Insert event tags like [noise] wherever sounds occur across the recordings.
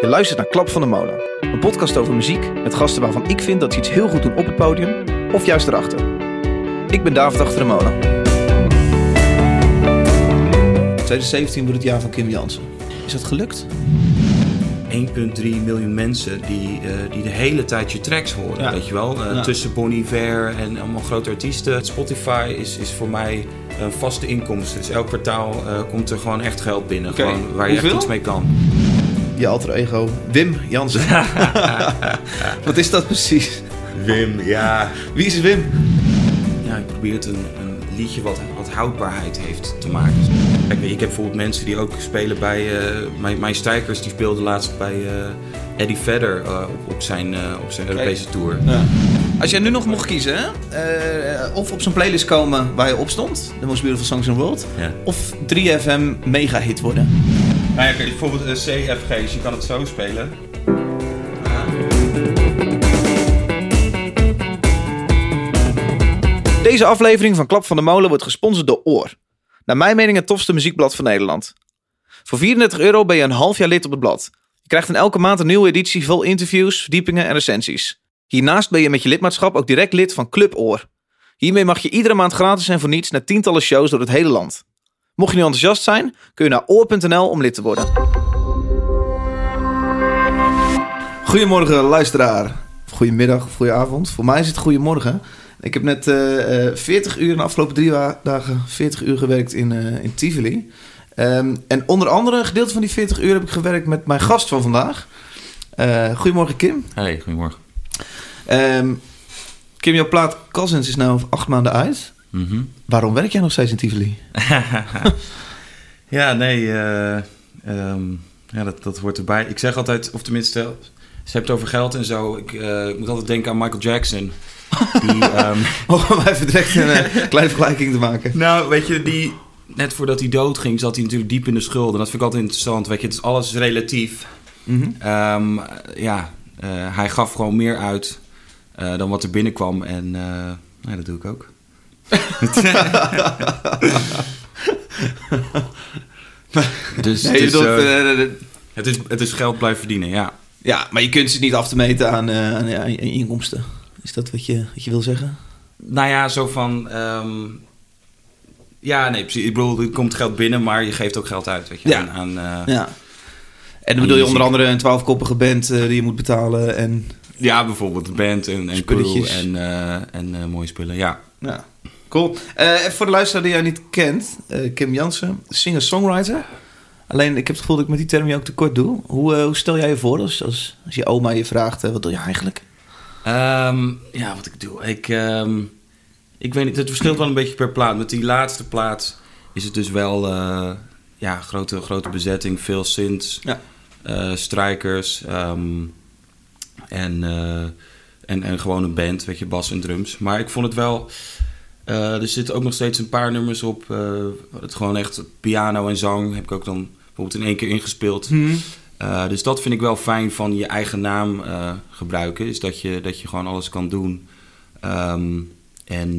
Je luistert naar Klap van de Molen. Een podcast over muziek met gasten waarvan ik vind dat ze iets heel goed doen op het podium of juist erachter. Ik ben David Achter de Molen. 2017 wordt het jaar van Kim Jansen. Is dat gelukt? 1,3 miljoen mensen die, eh, die de hele tijd je tracks horen, Ja. weet je wel. Eh, Ja. Tussen Bon Iver en allemaal grote artiesten. Spotify is, is voor mij een vaste inkomsten. Dus elk kwartaal eh, komt er gewoon echt geld binnen. Gewoon waar je echt iets mee kan. Je alter ego Wim Jansen. [laughs] Wat is dat precies? Wim, ja. Wie is Wim? Ja, ik probeer het een, een liedje wat, wat houdbaarheid heeft te maken. Kijk, ik heb bijvoorbeeld mensen die ook spelen bij... eh, mijn, mijn strijkers die speelde laatst bij eh, Eddie Vedder eh, op, op zijn, eh, op zijn Europese tour. Als jij nu nog mocht kiezen, hè? Eh, of op zo'n playlist komen waar je op stond, The Most Beautiful Songs in the World, Ja. of 3FM mega hit worden. Nou ja, bijvoorbeeld een CFG, dus je kan het zo spelen. Deze aflevering van Klap van de Molen wordt gesponsord door Oor. Naar mijn mening het tofste muziekblad van Nederland. Voor 34 euro ben je een half jaar lid op het blad. Je krijgt in elke maand een nieuwe editie vol interviews, verdiepingen en recensies. Hiernaast ben je met je lidmaatschap ook direct lid van Club Oor. Hiermee mag je iedere maand gratis en voor niets naar tientallen shows door het hele land. Mocht je nu enthousiast zijn, kun je naar oor.nl om lid te worden. Goedemorgen luisteraar. Goedemiddag of goedenavond. Voor mij is het goedemorgen. Ik heb net eh, eh, 40 uur, de afgelopen drie dagen 40 uur gewerkt in, eh, in Tivoli. Ehm, en onder andere, een gedeelte van die 40 uur heb ik gewerkt met mijn gast van vandaag. Eh, goedemorgen Kim. Hey, goedemorgen. Ehm, Kim, jouw plaat Cousins is nu acht maanden uit. Mhm. Waarom werk jij nog steeds in Tivoli? [laughs] ja, nee, eh, ehm, ja, dat, dat hoort erbij. Ik zeg altijd, of tenminste, ze hebt het over geld en zo. Ik, eh, ik moet altijd denken aan Michael Jackson. [laughs] Die, ehm, [laughs] Om even direct een eh, kleine vergelijking te maken. nou, weet je, die, net voordat hij doodging, zat hij natuurlijk diep in de schulden. Dat vind ik altijd interessant. Weet je, het is alles relatief. Mhm. Ehm, ja, hij gaf gewoon meer uit dan wat er binnenkwam. En dat doe ik ook. Dus Nee, het, je is, bedoelt, eh, eh, het, is, het is geld blijven verdienen, ja. ja, maar je kunt ze niet af te meten aan, eh, aan, aan je inkomsten. Is dat wat je, wat je wil zeggen? Nou ja, zo van... ehm, ja, nee, precies. Ik bedoel, er komt geld binnen, maar je geeft ook geld uit, weet je. Ja. Aan, aan, eh, Ja. En dan bedoel je muziek. onder andere een twaalfkoppige band eh, die je moet betalen. En, ja, bijvoorbeeld de band en, en crew Spulletjes. en, eh, en eh, mooie spullen, ja. ja. Cool. Eh, voor de luisteraar die jij niet kent. eh, Kim Jansen, singer-songwriter. Alleen ik heb het gevoel dat ik met die term je ook tekort doe. Hoe, eh, hoe stel jij je voor als, als, als je oma je vraagt, wat doe je eigenlijk? Ehm, ja, wat ik doe. Ik, ehm, ik weet niet, het verschilt wel een beetje per plaat. Met die laatste plaat is het dus wel ja, grote, grote bezetting, veel synths, Ja. strijkers ehm, en, en, en gewoon een band, weet je, bas en drums. Maar ik vond het wel. Eh, er zitten ook nog steeds een paar nummers op. eh, het gewoon echt piano en zang heb ik ook dan bijvoorbeeld in één keer ingespeeld. Uh, dus dat vind ik wel fijn van je eigen naam gebruiken. Is dat je, dat je gewoon alles kan doen. Um, en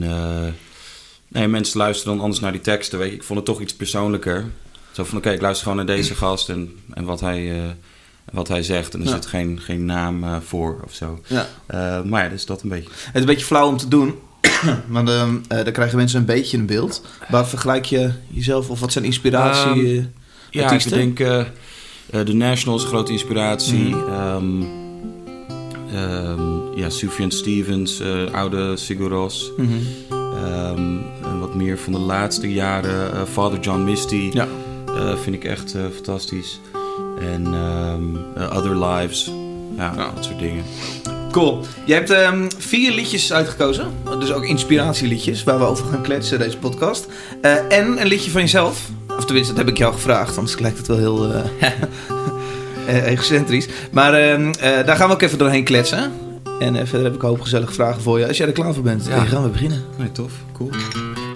nee, mensen luisteren dan anders naar die teksten. Weet je. Ik vond het toch iets persoonlijker. Zo van, oké, ik luister gewoon naar deze gast en, en wat, hij, wat hij zegt. En er Ja. zit geen, geen naam uh, voor of zo. Ja. Uh, maar ja, dus dat een beetje. Het is een beetje flauw om te doen. [clears throat] maar dan, eh, dan krijgen mensen een beetje een beeld. Waar vergelijk je jezelf of wat zijn inspiratie? Eh, Ja, artiesten? ik denk uh, The National is een grote inspiratie. Ehm, ja, Sufjan Stevens, eh, oude Sigur Rós. mhm. Ehm, en wat meer van de laatste jaren. eh, Father John Misty Ja. eh, vind ik echt eh, fantastisch. En eh, Other Lives. Ja, Ja. dat soort dingen. Cool. Je hebt ehm, vier liedjes uitgekozen. Dus ook inspiratieliedjes waar we over gaan kletsen deze podcast. Eh, en een liedje van jezelf. Of tenminste, dat heb ik jou gevraagd. Anders lijkt het wel heel eh, [laughs] eh, egocentrisch. Maar ehm, eh, daar gaan we ook even doorheen kletsen. En verder heb ik een hoop gezellige vragen voor je. Als jij er klaar voor bent, Ja. dan gaan we beginnen. Nee, tof. Cool.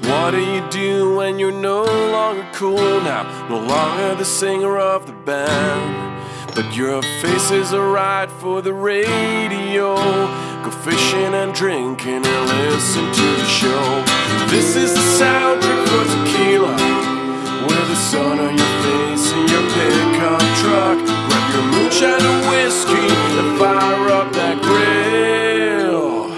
What do you do when you're no longer cool now? No longer the singer of the band. But your face is alright for the radio. Go fishing and drinking and listen to the show. This is the soundtrack for tequila. With the sun on your face and your pickup truck. Grab your moonshine and whiskey and fire up that grill.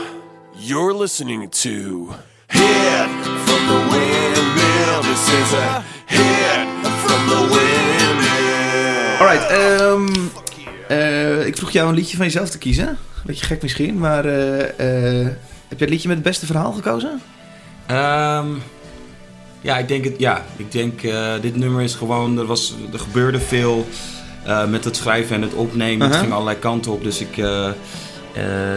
You're listening to Hit from the Windmill. This is a hit from the Windmill. Alright, ehm eh, ik vroeg jou een liedje van jezelf te kiezen. Beetje gek misschien, maar eh, eh, heb jij het liedje met het beste verhaal gekozen? Ehm, ja, ik denk het. Ja, ik denk uh, dit nummer is gewoon. Er, was, er gebeurde veel uh, met het schrijven en het opnemen. Uh -huh. Het ging allerlei kanten op, dus ik, uh,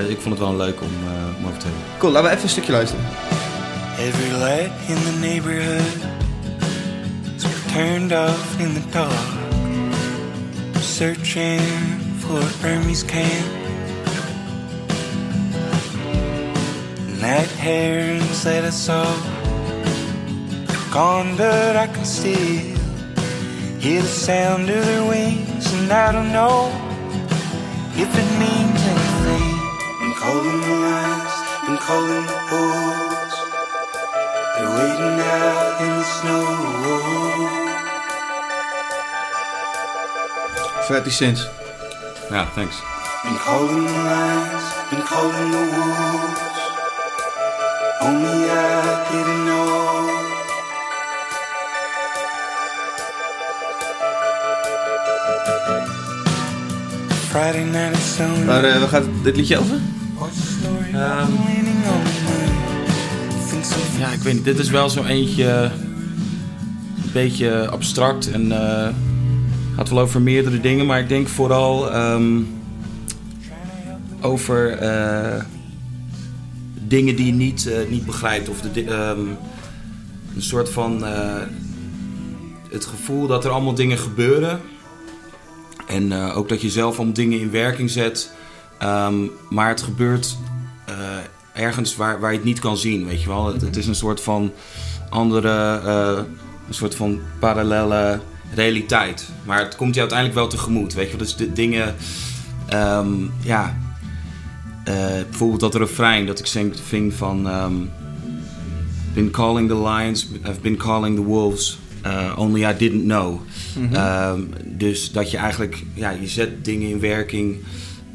ik vond het wel leuk om, om over te hebben. Cool, laten we even een stukje luisteren. Every light in the neighborhood is turned off in the dark. Searching for Burmese camp. Night herons that I saw gone, but I can still hear the sound of their wings, and I don't know if it means anything. Been calling the lines, been calling the bulls. They're waiting out in the snow. 50 cents. Ja, thanks. Been calling the lines, been calling the wolves. Only I didn't know. Friday night it's so Maar uh, waar gaat dit liedje over? Um, ja, ik weet niet. Dit is wel zo eentje. Een beetje abstract en uh, gaat wel over meerdere dingen, maar ik denk vooral um, over uh, dingen die je niet, uh, niet begrijpt. Of de, um, een soort van het gevoel dat er allemaal dingen gebeuren. En ook dat je zelf om dingen in werking zet. Um, maar het gebeurt ergens waar, waar je het niet kan zien, weet je wel. Het, het is een soort van andere, uh, een soort van parallele realiteit. Maar het komt je uiteindelijk wel tegemoet, weet je. Dus de dingen, um, ja... Uh, bijvoorbeeld dat refrein dat ik zing, ving van... Um, been calling the lions, I've been calling the wolves... Uh, only I didn't know. Mm -hmm. um, dus dat je eigenlijk, ja, je zet dingen in werking...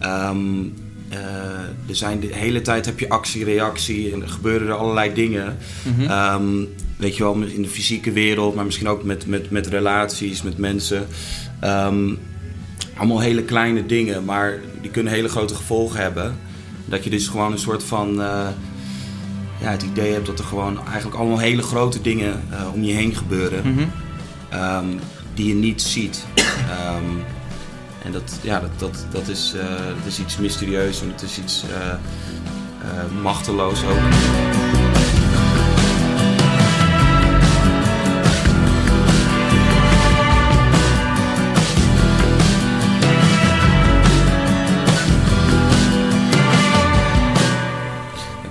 Um, uh, er zijn de hele tijd heb je actie, reactie en er gebeuren er allerlei dingen. Mm -hmm. um, weet je wel, in de fysieke wereld, maar misschien ook met, met, met relaties, met mensen. Um, allemaal hele kleine dingen, maar die kunnen hele grote gevolgen hebben. Dat je dus gewoon een soort van. Uh, ja, het idee hebt dat er gewoon eigenlijk allemaal hele grote dingen uh, om je heen gebeuren. Mm -hmm. um, die je niet ziet. Um, en dat, ja, dat, dat, dat, is, uh, dat is iets mysterieus en het is iets machteloos ook.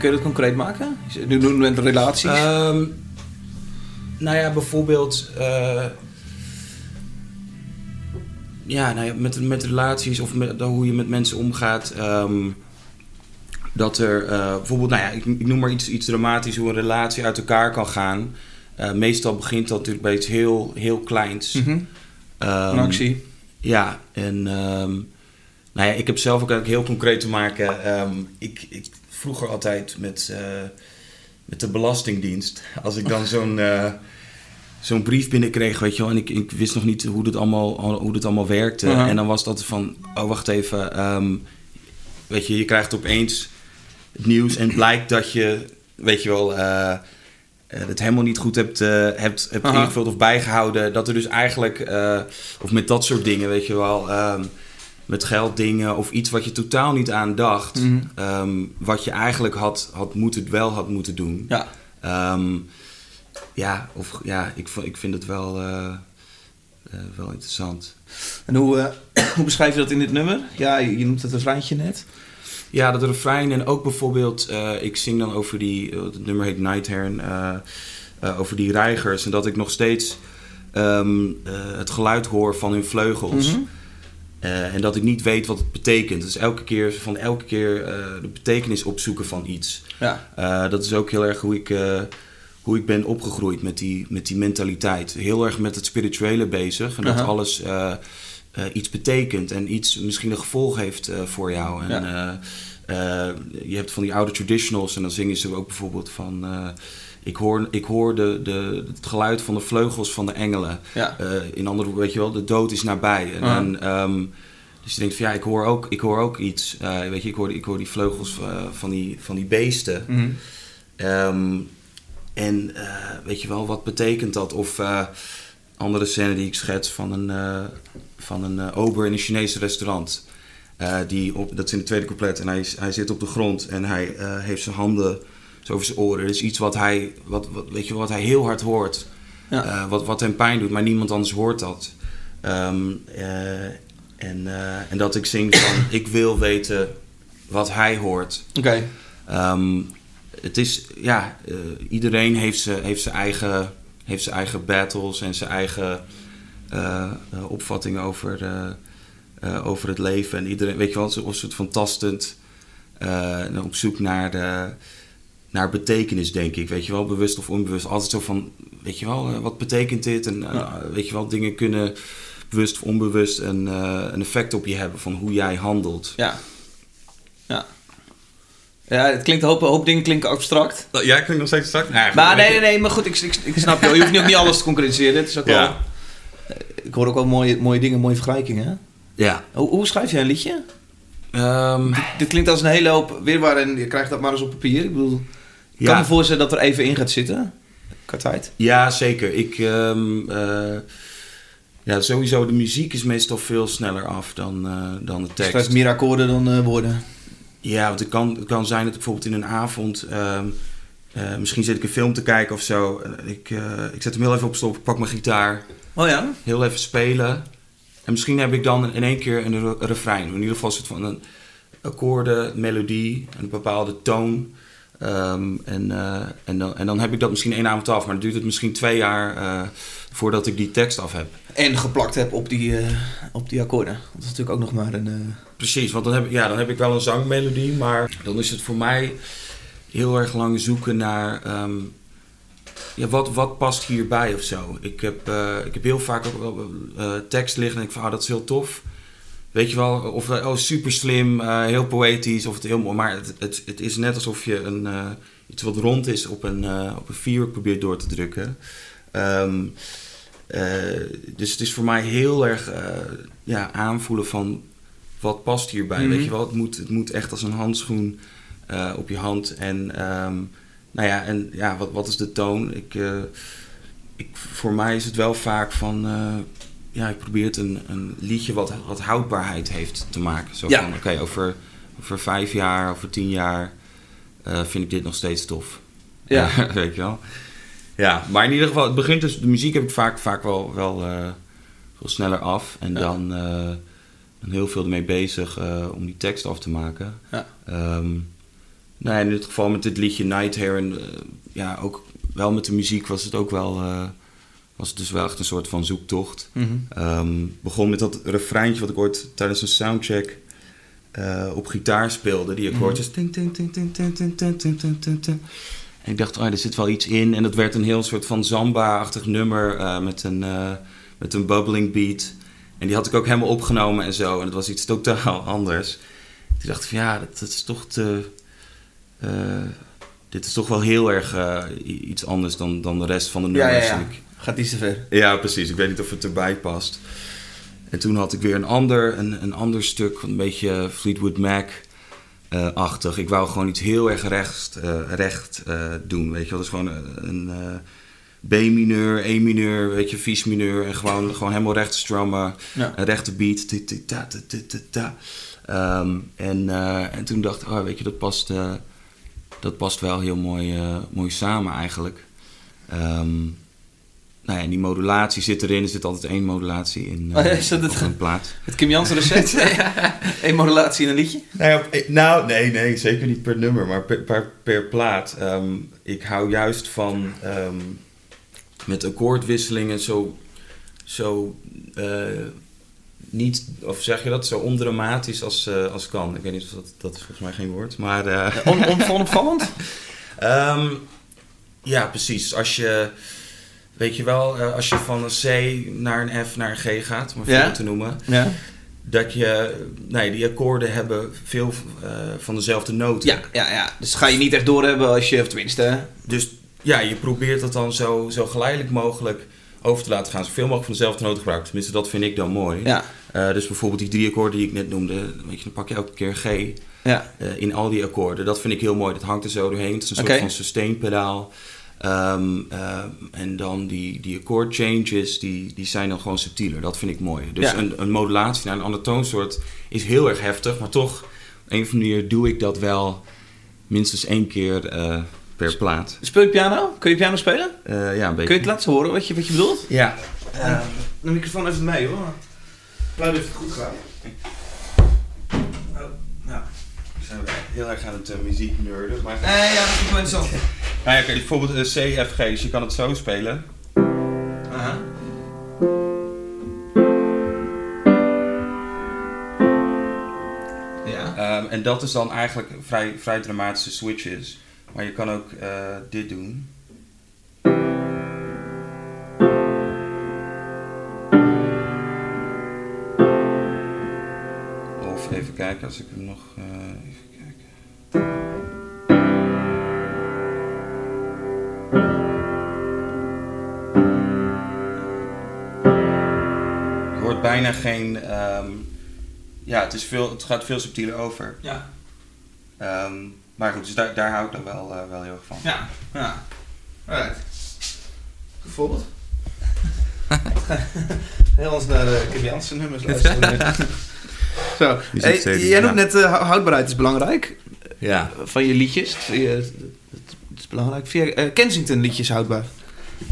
Kun je dat concreet maken? Nu doen we met relaties. Um, nou ja, bijvoorbeeld ja, nou ja, met, met relaties of met, hoe je met mensen omgaat. Um, dat er uh, bijvoorbeeld, nou ja, ik, ik, noem maar iets, iets dramatisch, hoe een relatie uit elkaar kan gaan. Uh, meestal begint dat natuurlijk bij iets heel, heel kleins. Mm -hmm. um, een actie. Ja, en um, nou ja, ik heb zelf ook eigenlijk heel concreet te maken. Um, ik, ik vroeger altijd met, uh, met de Belastingdienst. Als ik dan zo'n uh, zo'n brief binnenkreeg, weet je wel. En ik, ik wist nog niet hoe dit allemaal, hoe dit allemaal werkte. Uh -huh. En dan was dat van, oh wacht even. Um, weet je, je krijgt opeens het nieuws en het blijkt dat je, weet je wel... Uh, het helemaal niet goed hebt, uh, hebt, hebt Aha. ingevuld of bijgehouden. Dat er dus eigenlijk, uh, of met dat soort dingen, weet je wel, um, met gelddingen of iets wat je totaal niet aan dacht, Mhm. um, wat je eigenlijk had, had moeten, wel had moeten doen. Ja. Um, ja, of, ja ik, ik vind het wel, uh, uh, wel interessant. En hoe, eh, [clears throat] hoe beschrijf je dat in dit nummer? Ja, je, je noemt het refreintje net. Ja, dat refrein en ook bijvoorbeeld, ik zing dan over die, het nummer heet Night Heron, uh, over die reigers. En dat ik nog steeds um, het geluid hoor van hun vleugels. Mhm. en dat ik niet weet wat het betekent. Dus elke keer, van elke keer de betekenis opzoeken van iets. Ja. dat is ook heel erg hoe ik, hoe ik ben opgegroeid met die, met die mentaliteit. Heel erg met het spirituele bezig. En dat Aha. alles iets betekent en iets misschien een gevolg heeft voor jou. En, Ja. eh, je hebt van die oude traditionals en dan zingen ze ook bijvoorbeeld van... ik hoor, ik hoor de, de, het geluid van de vleugels van de engelen. Ja. Eh, in andere woorden, weet je wel, de dood is nabij. En, ehm, dus je denkt van ja, ik hoor ook, ik hoor ook iets. Eh, weet je, ik hoor, ik hoor die vleugels eh, van, die, van die beesten. Mhm. Ehm, en weet je wel, wat betekent dat? Of andere scène die ik schets van een, van een ober in een Chinese restaurant. Die op, dat is in het tweede couplet. En hij, hij zit op de grond en hij heeft zijn handen zo over zijn oren. Dat is iets wat hij, wat, wat, weet je, wat hij heel hard hoort. Ja. Eh, wat, wat hem pijn doet, maar niemand anders hoort dat. Ehm, eh, en, eh, en dat ik zing van, [coughs] ik wil weten wat hij hoort. Oké. Ehm, het is, ja, iedereen heeft zijn heeft zijn eigen, heeft zijn eigen battles en zijn eigen opvattingen over, over het leven. En iedereen, weet je wel, een soort van tastend en op zoek naar, de, naar betekenis, denk ik. Weet je wel, bewust of onbewust. Altijd zo van, weet je wel, eh, wat betekent dit? En eh, Ja. weet je wel, dingen kunnen bewust of onbewust een, eh, een effect op je hebben van hoe jij handelt. Ja. Ja. Ja, het klinkt, een hoop, een hoop dingen klinken abstract. Ja, ik vind nog steeds straks. Maar nee, nee, nee, maar goed, ik, ik, ik snap je. Je hoeft nu ook niet alles te concretiseren. Het is ook Ja. wel... Ik hoor ook wel mooie, mooie dingen, mooie vergelijkingen. hè? Ja. Hoe, hoe schrijf jij een liedje? Ehm, Dit klinkt als een hele hoop weerwaar en je krijgt dat maar eens op papier. Ik bedoel, ik kan ja. me voorstellen dat er even in gaat zitten. Tijd. ja, zeker. Ik, ehm, eh, ja, sowieso, de muziek is meestal veel sneller af dan, eh, dan de tekst. schrijft meer akkoorden dan eh, woorden. Ja, want het kan, het kan zijn dat ik bijvoorbeeld in een avond... ehm, eh, misschien zit ik een film te kijken of zo. Ik, ik zet hem heel even op stop, ik pak mijn gitaar, Oh ja? heel even spelen. En misschien heb ik dan in één keer een re- refrein. In ieder geval soort van een akkoorden, melodie, een bepaalde toon. Ehm, en, eh, en, dan, en dan heb ik dat misschien één avond af. Maar dan duurt het misschien twee jaar eh, voordat ik die tekst af heb. En geplakt heb op die, eh, op die akkoorden. Dat is natuurlijk ook nog maar een... Precies, want dan heb, ik, ja, dan heb ik wel een zangmelodie. Maar dan is het voor mij heel erg lang zoeken naar... ehm, ja, wat, wat past hierbij of zo. Ik heb, ik heb heel vaak ook wel tekst liggen en ik van, ah, dat is heel tof. Weet je wel, of eh, oh, super slim, eh, heel poëtisch, of het heel mooi. Maar het, het, het is net alsof je een, eh, iets wat rond is op een, eh, op een vierhoek probeert door te drukken. Ehm, eh, dus het is voor mij heel erg ja, aanvoelen van wat past hierbij. Mhm. Weet je wel, het moet, het moet echt als een handschoen op je hand. En ehm, nou ja, en ja, wat, wat is de toon? Ik, ik, voor mij is het wel vaak van, ja, ik probeer het een, een liedje wat, wat houdbaarheid heeft te maken. Zo Ja. van, oké, over, over vijf jaar, over tien jaar eh, vind ik dit nog steeds tof. Ja. [laughs] weet je wel. Ja, maar in ieder geval, het begint dus, de muziek heb ik vaak, vaak wel, wel, eh, veel sneller af. En Ja. dan, eh, dan heel veel ermee bezig om die tekst af te maken. Ja. Ehm, nou, ja, in dit geval met dit liedje Night Hair en ja, ook wel met de muziek was het ook wel, was het dus wel echt een soort van zoektocht. Mm begon met dat refreintje wat ik ooit tijdens een soundcheck op gitaar speelde. Die akkoordjes. En ik dacht, oh, er zit wel iets in. En dat werd een heel soort van zamba-achtig nummer met, een, uh, met een bubbling beat. En die had ik ook helemaal opgenomen en zo. En het was iets totaal anders. Toen dacht van ja, dat, dat is toch te... dit is toch wel heel erg iets anders dan, dan de rest van de nummers. Ja, ja. Gaat iets te ver. ja, precies. Ik weet niet of het erbij past. En toen had ik weer een ander, een, een ander stuk, een beetje Fleetwood Mac-achtig. ik wou gewoon iets heel erg recht, eh, recht eh, doen, weet je wel. Dus gewoon een, een eh, B-mineur, E-mineur, weet je, vies-mineur. En gewoon, gewoon helemaal recht strummen. Ja. Een rechte beat. Ta- ta- ta- ta- ta. Ehm, en, eh, en toen dacht ik, oh, weet je, dat past, eh, dat past wel heel mooi, eh, mooi samen eigenlijk. Ehm, nou ja, en die modulatie zit erin. Er zit altijd één modulatie in eh, Oh ja, is dat het- op een plaat. Het Kim Jansen recept. [laughs] [laughs] Eén modulatie in een liedje. Eh, nou, nee, nee, zeker niet per nummer, maar per, per, per plaat. Ehm, ik hou juist van ehm, met akkoordwisselingen zo, zo eh, niet, of zeg je dat, zo ondramatisch als, eh, als kan. Ik weet niet of dat, dat is volgens mij geen woord, maar... eh, On, on, onopvallend? [laughs] Ehm, ja, precies. Als je, weet je wel, eh, als je van een C naar een F naar een G gaat, om een Ja. te noemen, Ja. dat je, nee, die akkoorden hebben veel eh, van dezelfde noten. Ja, ja, ja. Dus ga je niet echt doorhebben als je, of tenminste... Dus ja, je probeert dat dan zo, zo geleidelijk mogelijk over te laten gaan. Zoveel mogelijk van dezelfde noten gebruiken. Tenminste, dat vind ik dan mooi. Ja, Eh, dus bijvoorbeeld die drie akkoorden die ik net noemde, weet je, dan pak je elke keer G ja. in al die akkoorden. Dat vind ik heel mooi. Dat hangt er zo doorheen. Het is een soort van sustainpedaal. Ehm, eh, en dan die, die chord changes, die, die zijn dan gewoon subtieler. Dat vind ik mooi. Dus Ja. een, een modulatie naar een ander toonsoort is heel erg heftig. Maar toch, op een of andere manier doe ik dat wel minstens één keer eh, per plaat. Speel je piano? Kun je piano spelen? Eh, ja, een Kun beetje. je het laten horen wat je, wat je bedoelt? Ja. Uh, de microfoon even mee hoor. Pluim heeft het goed gedaan. Zijn we heel erg aan het uh, muziek nerden. Maar... Nee, ja, dat wel. Nou ja, kijk, bijvoorbeeld een C, F, G. Dus je kan het zo spelen. Aha. Ja. Ehm, en dat is dan eigenlijk vrij, vrij dramatische switches. Maar je kan ook eh, dit doen. Even kijken als ik hem nog. eh, even kijken. Je hoort bijna geen. ehm, ja, het, is veel, het gaat veel subtieler over. Ja. Ehm, maar goed, dus daar, daar hou ik dan wel, eh, wel heel erg van. Ja. Ja. Alright. Bijvoorbeeld. [laughs] [laughs] Heel ons naar de Kim Jansen nummers luisteren. [laughs] Zo. Hey, jij noemt ja. net uh, houdbaarheid is belangrijk. Ja. Van je liedjes. Je- Het is belangrijk. Via eh, Kensington liedjes houdbaar.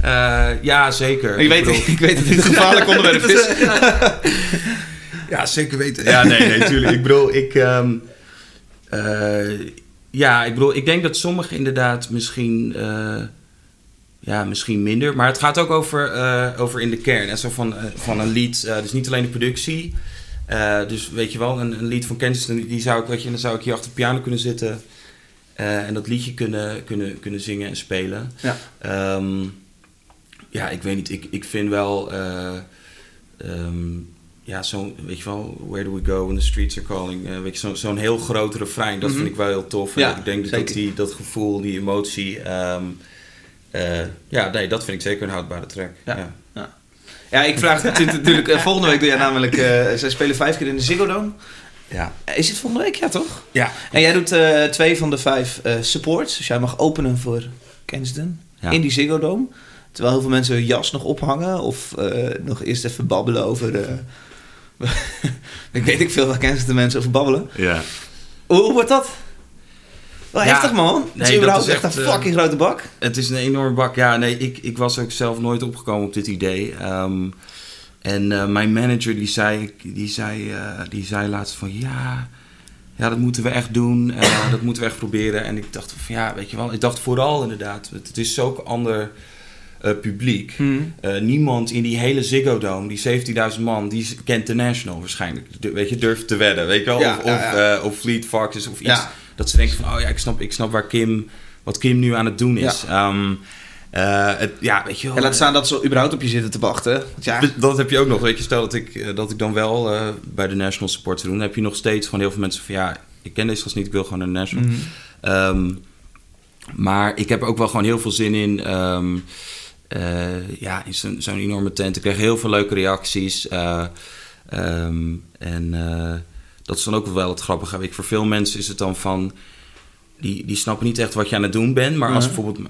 Eh, ja, zeker. Ik weet, bedoel- ik weet dat dit [laughs] een gevaarlijk onderwerp [laughs] is. Ja, zeker weten. Ja, nee, nee, tuurlijk. Ik bedoel, ik... ehm, eh, ja, ik bedoel, ik denk dat sommigen inderdaad misschien... eh, ja, misschien minder. Maar het gaat ook over, eh, over in de kern. En zo van, eh, van een lied. eh, dus niet alleen de productie. Eh, dus weet je wel, een, een lied van Kensington, die zou ik, weet je, dan zou ik hier achter de piano kunnen zitten. eh, en dat liedje kunnen, kunnen, kunnen zingen en spelen. Ja. Ehm, ja, ik weet niet. Ik, ik vind wel... eh, ehm, ja, zo'n, weet je wel, Where do we go when the streets are calling? weet je, zo, zo'n heel groot refrein, dat Mhm. vind ik wel heel tof. Ja, en ik denk dat zeker. die, dat gevoel, die emotie, ehm, eh, ja, nee, dat vind ik zeker een houdbare track. Ja. Ja. Ja, ik vraag het natuurlijk. eh, volgende week doe jij namelijk. eh zij spelen vijf keer in de Ziggo Dome. Ja. Is het volgende week? Ja, toch? Ja. En jij doet eh, twee van de vijf supports. Dus jij mag openen voor Ja. in die Ziggo Dome. Terwijl heel veel mensen hun jas nog ophangen. Of nog eerst even babbelen over... [laughs] ik weet ik veel waar Kensington mensen over babbelen. ja. Hoe wordt dat? Wel Ja, heftig man. het nee, is dat überhaupt is echt, een eh, fucking grote bak. Het is een enorme bak. Ja, nee, ik, ik was ook zelf nooit opgekomen op dit idee. Ehm, en eh, mijn manager die zei, die, zei, eh, die zei laatst van ja, ja, dat moeten we echt doen. Eh, [coughs] dat moeten we echt proberen. En ik dacht van ja, weet je wel. Ik dacht vooral inderdaad, het, is zo'n ander eh, publiek. Eh, niemand in die hele Ziggo Dome, die 17.000 man, die kent de National waarschijnlijk. Du- weet je, durft te wedden, weet je wel? Ja, of, ja, of, eh, of Fleet Foxes of iets. Ja. Dat ze denken van, oh ja, ik snap, ik snap waar Kim, wat Kim nu aan het doen is. Ehm, eh, het, ja, weet je wel. En laat staan dat ze überhaupt op je zitten te wachten. Ja, Dat- heb je ook nog. Weet je, stel dat ik, eh, dat ik dan wel eh, bij de National Support zou doen. Dan heb je nog steeds gewoon heel veel mensen van ja, ik ken deze gast niet, ik wil gewoon naar de National. Mhm. Ehm, maar ik heb ook wel gewoon heel veel zin in. ehm, eh, ja, in zo'n enorme tent. Ik kreeg heel veel leuke reacties. eh, en eh, dat is dan ook wel het grappige. Weet je, voor veel mensen is het dan van. Die, die snappen niet echt wat je aan het doen bent. Maar als Mhm. bijvoorbeeld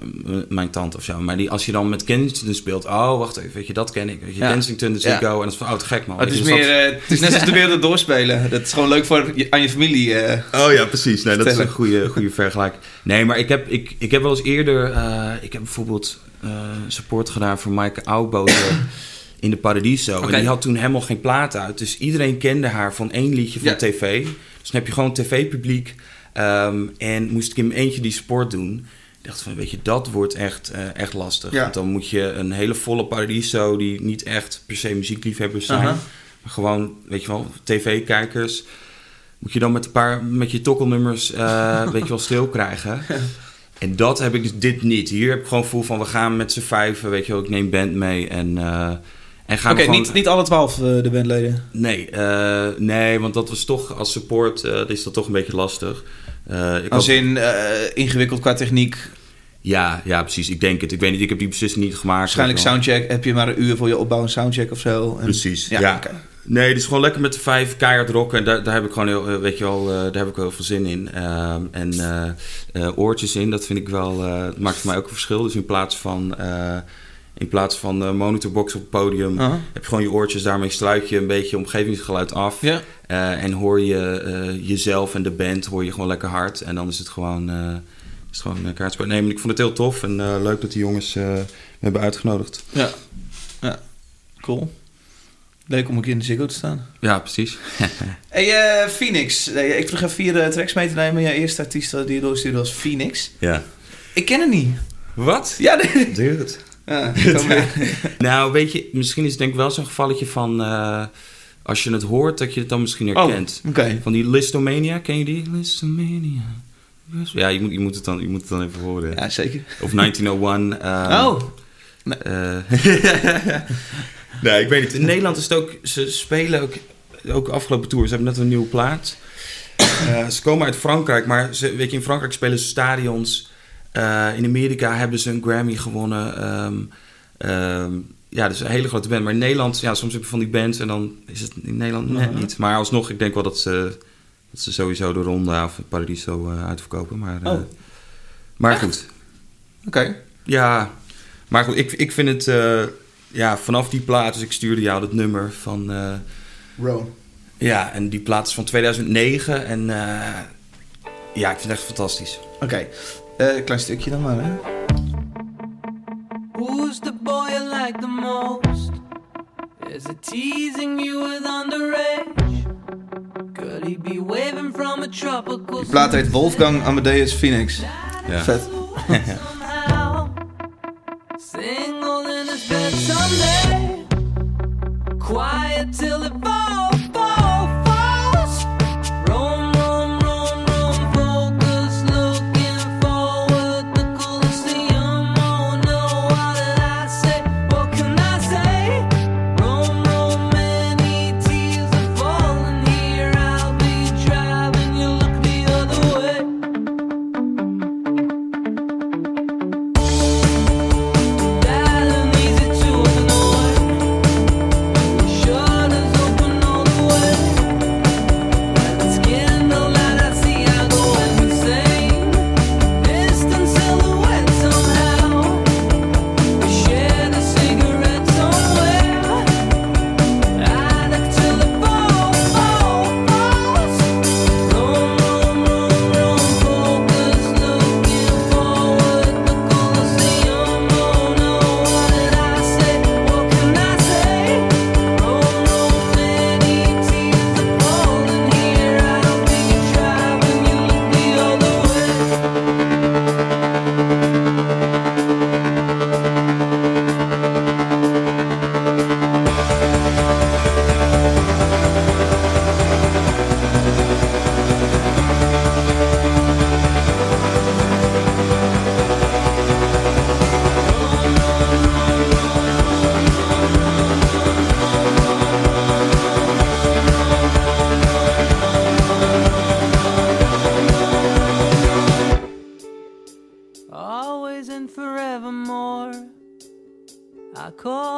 mijn tante of zo. Maar die, als je dan met Kensington speelt. Oh, wacht even. Weet je, dat ken ik. Weet je, Ja. Kensington, de Ja. Ziggo. En dat is van, oh, te gek man. het, Weet is je, dus meer, dat- eh, het is net als de wereld doorspelen. Dat is gewoon leuk voor je, aan je familie. eh. Oh ja, precies. Nee, dat is een goede, goede vergelijking. Nee, maar ik heb, ik, ik heb wel eens eerder... eh, ik heb bijvoorbeeld support gedaan voor Maaike Oudboter [coughs] in de Paradiso. En die had toen helemaal geen plaat uit. Dus iedereen kende haar van één liedje van Ja. tv. Dus dan heb je gewoon tv-publiek. Ehm, en moest ik in mijn eentje die support doen. Ik dacht van, weet je, dat wordt echt, eh, echt lastig. Ja. Want dan moet je een hele volle Paradiso... die niet echt per se muziekliefhebbers zijn... Maar gewoon, weet je wel, tv-kijkers moet je dan met een paar met je tokkelnummers eh [laughs] weet je wel stil krijgen. En dat heb ik dus dit niet. Hier heb ik gewoon het gevoel van we gaan met z'n vijven, weet je wel, ik neem band mee en, eh, En gaan Oké, niet, niet alle twaalf eh, de bandleden. Nee, eh, nee, want dat was toch als support eh, is dat toch een beetje lastig. Eh, ik Als had- in eh, ingewikkeld qua techniek. ja, ja, precies. Ik denk het. Ik weet niet. Ik heb die beslissing niet gemaakt. Waarschijnlijk soundcheck. Heb je maar een uur voor je opbouw en soundcheck of zo. En- Precies. Ja, Ja. oké. Nee, dus gewoon lekker met de vijf keihard rocken. En daar, daar heb ik gewoon heel, weet je wel, eh, daar heb ik wel heel veel zin in. Ehm, en oortjes in, dat vind ik wel, eh, het maakt voor mij ook een verschil. Dus in plaats van, eh, in plaats van eh, monitorbox op het podium, heb je gewoon je oortjes. Daarmee sluit je een beetje omgevingsgeluid af. Ja. Eh, en hoor je eh, jezelf en de band hoor je gewoon lekker hard. En dan is het gewoon, is het gewoon uh, kaartspel. Nee, maar ik vond het heel tof en leuk dat die jongens me hebben uitgenodigd. Ja. ja. Cool. Leuk om een keer in de Ziggo te staan. Ja, precies. [laughs] Hey, Phoenix. Ik vroeg even vier tracks mee te nemen. Je eerste artiest die je doorstuurde was Phoenix. ja. Ik ken hem niet. Wat? Ja, nee. Dude. Ja. [laughs] Nou, weet je, misschien is het denk ik wel zo'n gevalletje van... eh, als je het hoort, dat je het dan misschien Oh, herkent. oké. Van die Listomania, ken je die? Listomania. Ja, je moet, je moet, het, dan, je moet het dan even horen. Ja, zeker. Of 1901. [laughs] ehm, oh. eh, [laughs] nee, ik weet niet. In Nederland is het ook... Ze spelen ook... Ook afgelopen tour. Ze hebben net een nieuwe plaat. Eh, ze komen uit Frankrijk. Maar ze, weet je, in Frankrijk spelen ze stadions. Eh, in Amerika hebben ze een Grammy gewonnen. Ehm, ehm, ja, dus een hele grote band. Maar in Nederland... Ja, soms heb je van die bands. En dan is het in Nederland net Mhm. niet. Maar alsnog, ik denk wel dat ze... Dat ze sowieso de Ronda of Paradiso eh, uitverkopen. Maar, eh, Oh. maar goed. Oké. Ja, maar goed, ik, ik vind het ja, vanaf die plaat, dus ik stuurde jou dat nummer van. Bro. ja, en die plaat is van 2009 en ja, ik vind het echt fantastisch. Oké. Eh, klein stukje dan maar, hè. Who's the boy you like the most? Is it teasing you with underage? Could he be waving from a tropical Die plaat heet Wolfgang Amadeus Phoenix. Ja. Vet. [laughs]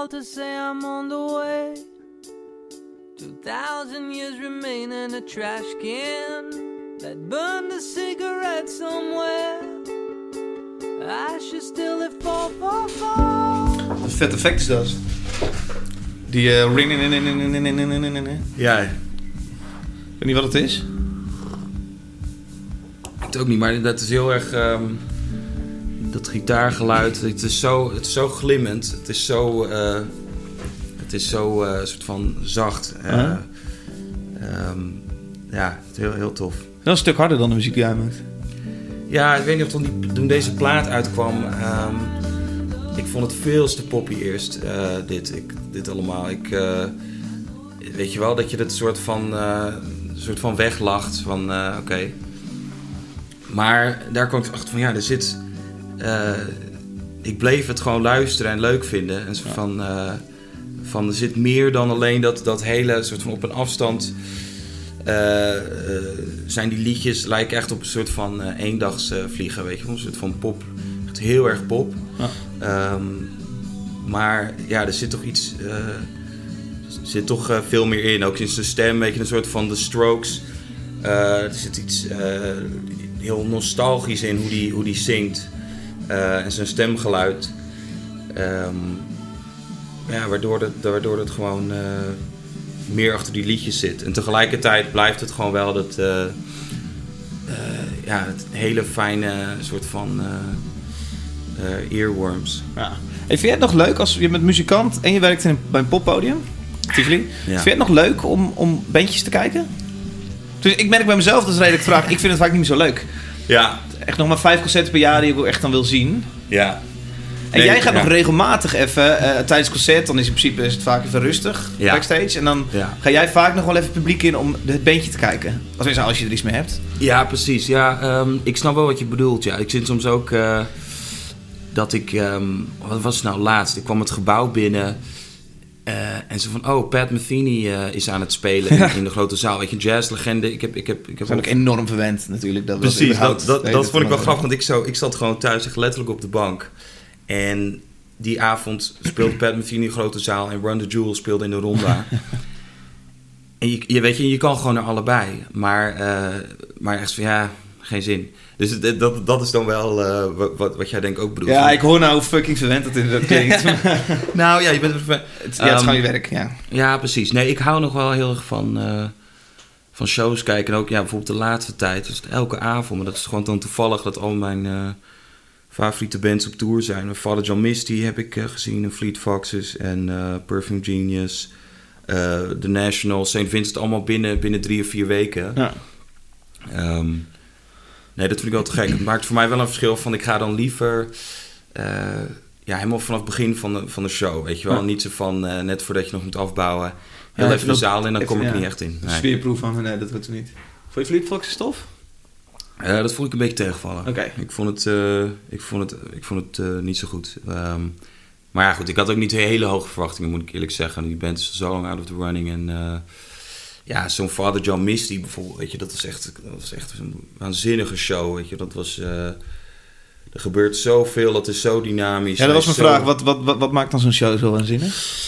to say I'm on the way. 2,000 years remain in a trash can that burned a cigarette somewhere. Ashes still if fall, fall, fall. Wat vet effect is dat? Die uh, ring in in in in in in in in in in Ja. Weet niet wat het is. Ik weet het ook niet, maar dat is heel erg... Um dat gitaargeluid, het is zo, het is zo glimmend. Het is zo. eh, het is zo eh, soort van zacht. eh, ehm, ja, het is heel, heel tof. Wel een stuk harder dan de muziek die hij maakt. Ja, ik weet niet of toen, die, toen deze plaat uitkwam. ehm, ik vond het veel te poppy eerst, dit, ik, dit allemaal. Ik, weet je wel, dat je het soort van, soort van weglacht. Van oké. Maar daar kwam ik achter van ja, er zit. Eh, ik bleef het gewoon luisteren en leuk vinden. En zo van. eh, van, er zit meer dan alleen dat, dat hele soort van op een afstand. eh, zijn die liedjes lijken echt op een soort van eendags vliegen, weet je. Een soort van pop. Echt heel erg pop. Ja. Ehm, maar ja, er zit toch iets. zit toch veel meer in. Ook in zijn stem, weet je, een soort van The Strokes. Er zit iets heel nostalgisch in hoe die, hoe die zingt. Eh, en zijn stemgeluid. Ehm, ja, waardoor het, waardoor het gewoon eh, meer achter die liedjes zit. En tegelijkertijd blijft het gewoon wel dat. eh, ja, het hele fijne soort van. earworms. Ja. Vind jij het nog leuk als je bent muzikant en je werkt in bij een poppodium? Tivoli. Vind je het nog leuk om, om bandjes te kijken? Dus ik merk bij mezelf, dat is redelijk vraag. Ik vind het vaak niet meer zo leuk. Ja, Echt nog maar vijf concerten per jaar die ik ook echt dan wil zien. ja. En Nee, jij gaat ja. nog regelmatig even eh, tijdens het concert, dan is in principe is het vaak even rustig Ja. backstage. En dan Ja. ga jij vaak nog wel even publiek in om het bandje te kijken. Als, als je er iets mee hebt. Ja, precies. Ja, ehm, ik snap wel wat je bedoelt. Ja. Ik zit soms ook eh, dat ik... ehm, wat was het nou laatst? Ik kwam het gebouw binnen... eh, en ze van, oh, Pat Metheny eh, is aan het spelen in, in de grote zaal. Weet je, jazzlegende. Ik heb, ik heb, ik heb ook enorm verwend natuurlijk. Dat was Precies, dat, dat, dat vond ik wel grappig. Want ik, zo, ik zat gewoon thuis echt letterlijk op de bank. En die avond speelde Pat Metheny in de grote zaal... en Run the Jewel speelde in de ronda. [laughs] en je, je weet je, je kan gewoon naar allebei. Maar, eh, maar echt van, ja, geen zin. Dus dat, dat is dan wel eh, wat, wat, jij denk ook bedoelt. Ja, ik hoor nou hoe fucking verwend dat inderdaad klinkt. [laughs] Nou ja, je bent... Het, ja, het is Ehm, gewoon je werk, ja. Ja, precies. Nee, ik hou nog wel heel erg van, eh, van shows kijken. En ook ja, bijvoorbeeld de laatste tijd. Dus elke avond. Maar dat is gewoon dan toevallig dat al mijn eh, favoriete bands op tour zijn. Mijn Father John Misty heb ik gezien. En Fleet Foxes en Perfume Genius. The National, St. Vincent. Allemaal binnen, binnen drie of vier weken. ja. Ehm, nee, dat vind ik wel te gek. Het maakt voor mij wel een verschil van ik ga dan liever... eh, ja, helemaal vanaf het begin van de, van de show, weet je wel. Ja. Niet zo van eh, net voordat je nog moet afbouwen. Heel Ja, even de zaal in, dan kom ik niet echt in. Nee. sfeerproef van, nee, dat wordt het niet. Vond je Fleet stof? Eh, dat vond ik een beetje tegenvallen. Oké. Ik vond het, ik vond het, ik vond het niet zo goed. Ehm, maar ja, goed, ik had ook niet hele hoge verwachtingen, moet ik eerlijk zeggen. Die band is zo lang out of the running. En ja, zo'n Father John Misty bijvoorbeeld, weet je, dat was echt, dat was echt een waanzinnige show, weet je. Dat was, eh, er gebeurt zoveel, dat is zo dynamisch. Ja, dat was mijn Zo- vraag. Wat, wat, wat, wat maakt dan zo'n show zo waanzinnig?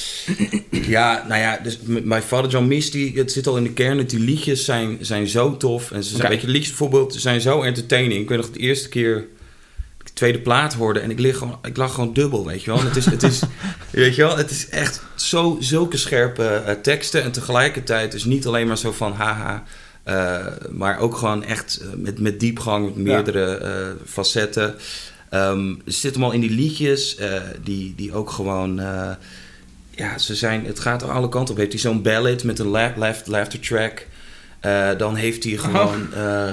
Ja, nou ja, dus met mijn Father John Misty, het zit al in de kern. dat Die liedjes zijn, zijn zo tof. En ze zijn, weet je, liedjes bijvoorbeeld zijn zo entertaining. Ik weet nog de eerste keer tweede plaat hoorde en ik, lig gewoon, ik lag gewoon dubbel, weet je wel. En het is, het is, [laughs] weet je wel, het is echt zo, zulke scherpe eh, teksten. En tegelijkertijd is niet alleen maar zo van haha. eh, maar ook gewoon echt eh, met, met diepgang, met meerdere facetten. Het zit hem al in die liedjes, die, die ook gewoon... ja, ze zijn, het gaat er alle kanten op. Heeft hij zo'n ballad met een la- left, laughter track. Dan heeft hij gewoon... eh,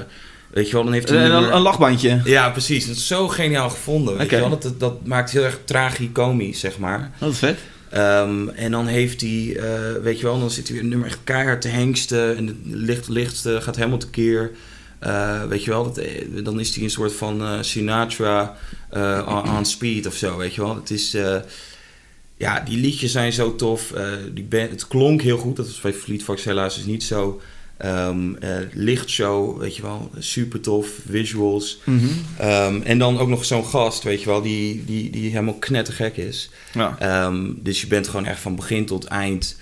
weet je wel, dan heeft hij... Een, nummer- een, een lachbandje. ja, precies. Dat is zo geniaal gevonden. Weet je wel? Dat, dat, dat maakt heel erg tragicomisch, zeg maar. Dat is vet. Ehm, en dan heeft hij, eh, weet je wel, dan zit hij weer een nummer echt keihard te hengsten. En het licht, licht eh, gaat helemaal tekeer. Eh weet je wel, dat, eh, dan is hij een soort van eh, Sinatra eh, on, on speed of zo, weet je wel. Het is, eh, ja, die liedjes zijn zo tof. Eh, die band, het klonk heel goed, dat is bij Fleet Fox helaas dus niet zo. Ehm, eh, lichtshow, weet je wel, super tof, visuals. Mhm. Ehm, en dan ook nog zo'n gast, weet je wel, die, die, die helemaal knettergek is. Ja. Ehm, dus je bent gewoon echt van begin tot eind.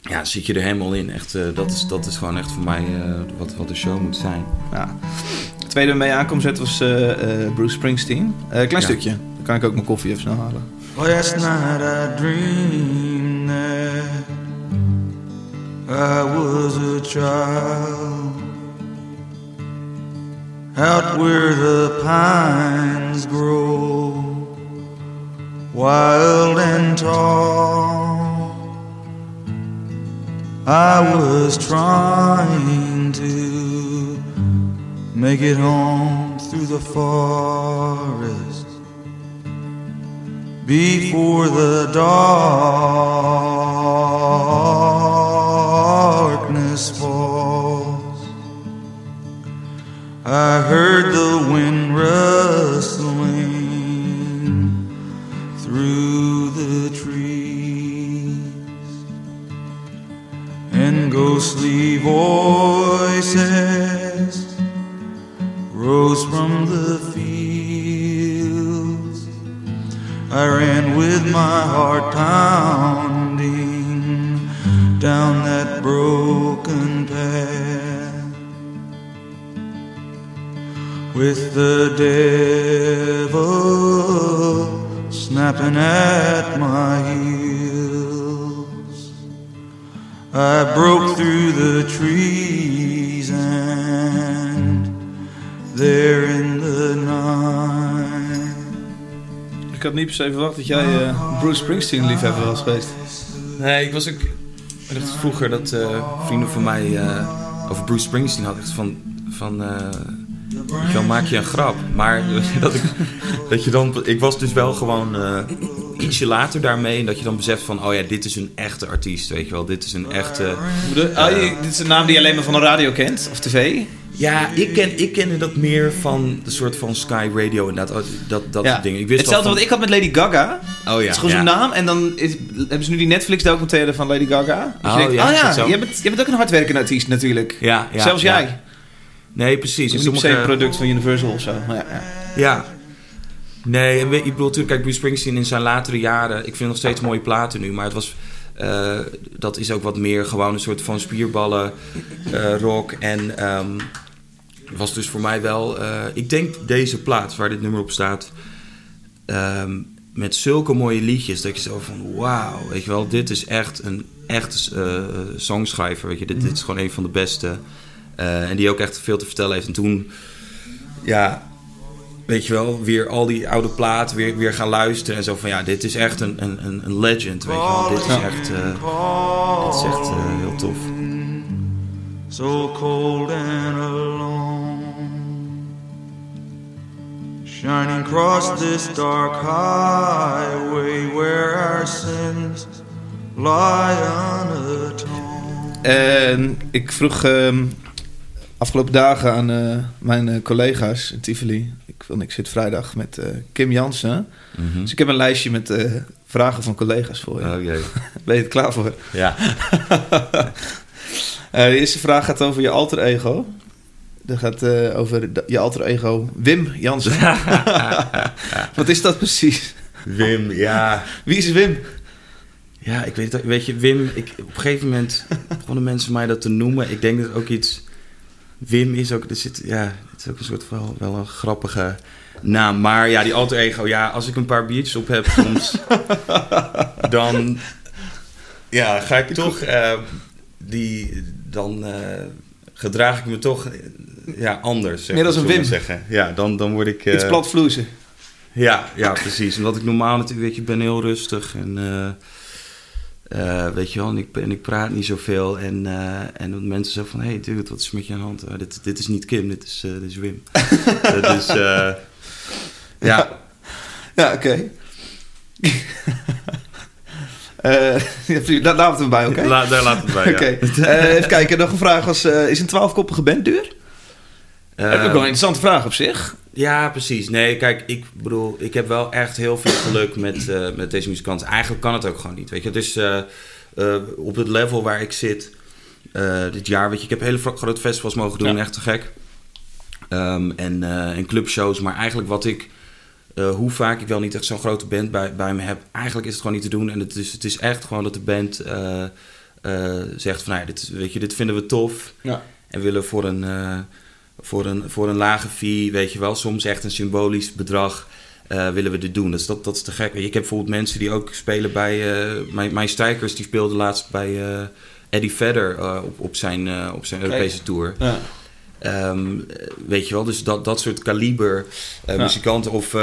Ja, zit je er helemaal in. Echt, eh, dat, is, dat is gewoon echt voor mij eh, wat, wat de show moet zijn. ja. Het tweede waarmee je aankom zet was eh, eh, Bruce Springsteen. Eh, klein Ja. stukje. Dan kan ik ook mijn koffie even snel halen. Last night I dreamed that I was a child out where the pines grow wild and tall. I was trying to make it home through the forest before the darkness I heard the wind rustling through the trees, and ghostly voices rose from the fields. I ran with my heart pounding down that broken with the devil snapping at my heels. I broke through the trees and there in the night. Ik had niet per se verwacht dat jij eh, Bruce Springsteen liefhebber was geweest. Nee, ik was ook... Ik dacht vroeger dat eh, vrienden van mij eh, over Bruce Springsteen hadden. Van... van je wel, maak je een grap. Maar [laughs] dat, ik, dat je dan... Ik was dus wel gewoon eh, ietsje later daarmee. En dat je dan beseft van... Oh ja, dit is een echte artiest, weet je wel. Dit is een echte... Je- dit is een naam die je alleen maar van de radio kent, of tv. Ja, ik, ken, ik kende dat meer van de soort van Sky Radio en dat, dat, dat soort dingen. Ik wist Hetzelfde wat ik had met Lady Gaga. Oh ja, Het is gewoon ja. zo'n naam en dan is, hebben ze nu die Netflix documentaire van Lady Gaga. Oh, je denkt, ja, oh ja, jij bent, jij bent ook een hardwerkende artiest natuurlijk. Ja, ja, Zelfs ja. jij. Nee, precies. Het is niet per se sommige- een product van Universal of zo. Maar ja, ja. Ja. Nee, en ik bedoel natuurlijk, kijk, Bruce Springsteen in zijn latere jaren... Ik vind nog steeds mooie platen nu, maar het was... eh, dat is ook wat meer gewoon een soort van spierballen eh, rock. En ehm, was dus voor mij wel... eh, ik denk deze plaat waar dit nummer op staat... ehm, met zulke mooie liedjes dat je zo van... Wauw, weet je wel, dit is echt een echte eh, songschrijver. Weet je, dit, dit is gewoon een van de beste. Eh, en die ook echt veel te vertellen heeft. En toen... Ja, weet je wel, weer al die oude platen weer, weer gaan luisteren. En zo van, ja, dit is echt een, een, een- een legend, weet je wel. Dit is echt, eh, dit is echt eh, heel tof. so cold and alone. Shining across this dark highway where our sins lie unatoned. En ik vroeg ehm, afgelopen dagen aan eh, mijn eh, collega's in Tivoli. Ik, want ik zit vrijdag met eh, Kim Jansen. Dus ik heb een lijstje met vragen van collega's voor je. Oh [laughs] jee. Ben je er klaar voor? Ja. [laughs] De eerste vraag gaat over je alter ego. Dat gaat over je alter ego Wim Jansen. [laughs] Wat is dat precies? Wim, ja. Wie is Wim? Ja, ik weet het. Weet je, Wim, ik, op een gegeven moment begonnen mensen mij dat te noemen. Ik denk dat ook iets... Wim is ook, er zit, ja, het is ook een soort wel, wel een grappige naam. Maar ja, die alter ego, ja, als ik een paar biertjes op heb soms, [laughs] dan ja, ga ik toch, eh, die, dan eh, gedraag ik me toch eh, ja, anders. Meer als een Wim. Zeggen. Ja, dan, dan word ik... eh, Iets platvloezen. ja, ja, precies. Omdat ik normaal natuurlijk, weet je, ben heel rustig en eh, eh, weet je wel, en ik, en ik praat niet zoveel. En, eh, en dan mensen zo van, hé hey, dude, wat is met je aan de hand? Oh, dit, dit is niet Kim, dit is, eh, dit is Wim. is, [laughs] eh, ja, [laughs] Ja, oké. [laughs] Eh, daar laten we het bij, oké? La- daar laat het bij, ja. Oké. Eh, even kijken, nog een vraag eh, is een twaalfkoppige band duur? Eh, dat is ook wel een interessante vraag op zich. Ja, precies. Nee, kijk, ik bedoel, ik heb wel echt heel veel geluk met, eh, met deze muzikanten. Eigenlijk kan het ook gewoon niet, weet je. Dus eh, eh, op het level waar ik zit eh, dit jaar, weet je, ik heb hele grote festivals mogen doen, Ja. echt te gek. Ehm, en, eh, en clubshows, maar eigenlijk wat ik, eh, hoe vaak ik wel niet echt zo'n grote band bij, bij me heb, eigenlijk is het gewoon niet te doen. En het is, het is echt gewoon dat de band eh, eh, zegt van, nou, ja, dit, weet je, dit vinden we tof. Ja. En willen voor een, eh, voor, een, voor een lage fee, weet je wel, soms echt een symbolisch bedrag, eh, willen we dit doen. Dus dat, dat is te gek. Ik heb bijvoorbeeld mensen die ook spelen bij, eh, mijn, mijn strijkers, die speelden laatst bij eh, Eddie Vedder op, op zijn, op zijn Kijk. Europese tour. Ja. Ehm, weet je wel, dus dat, dat soort kaliber Ja. muzikanten. Of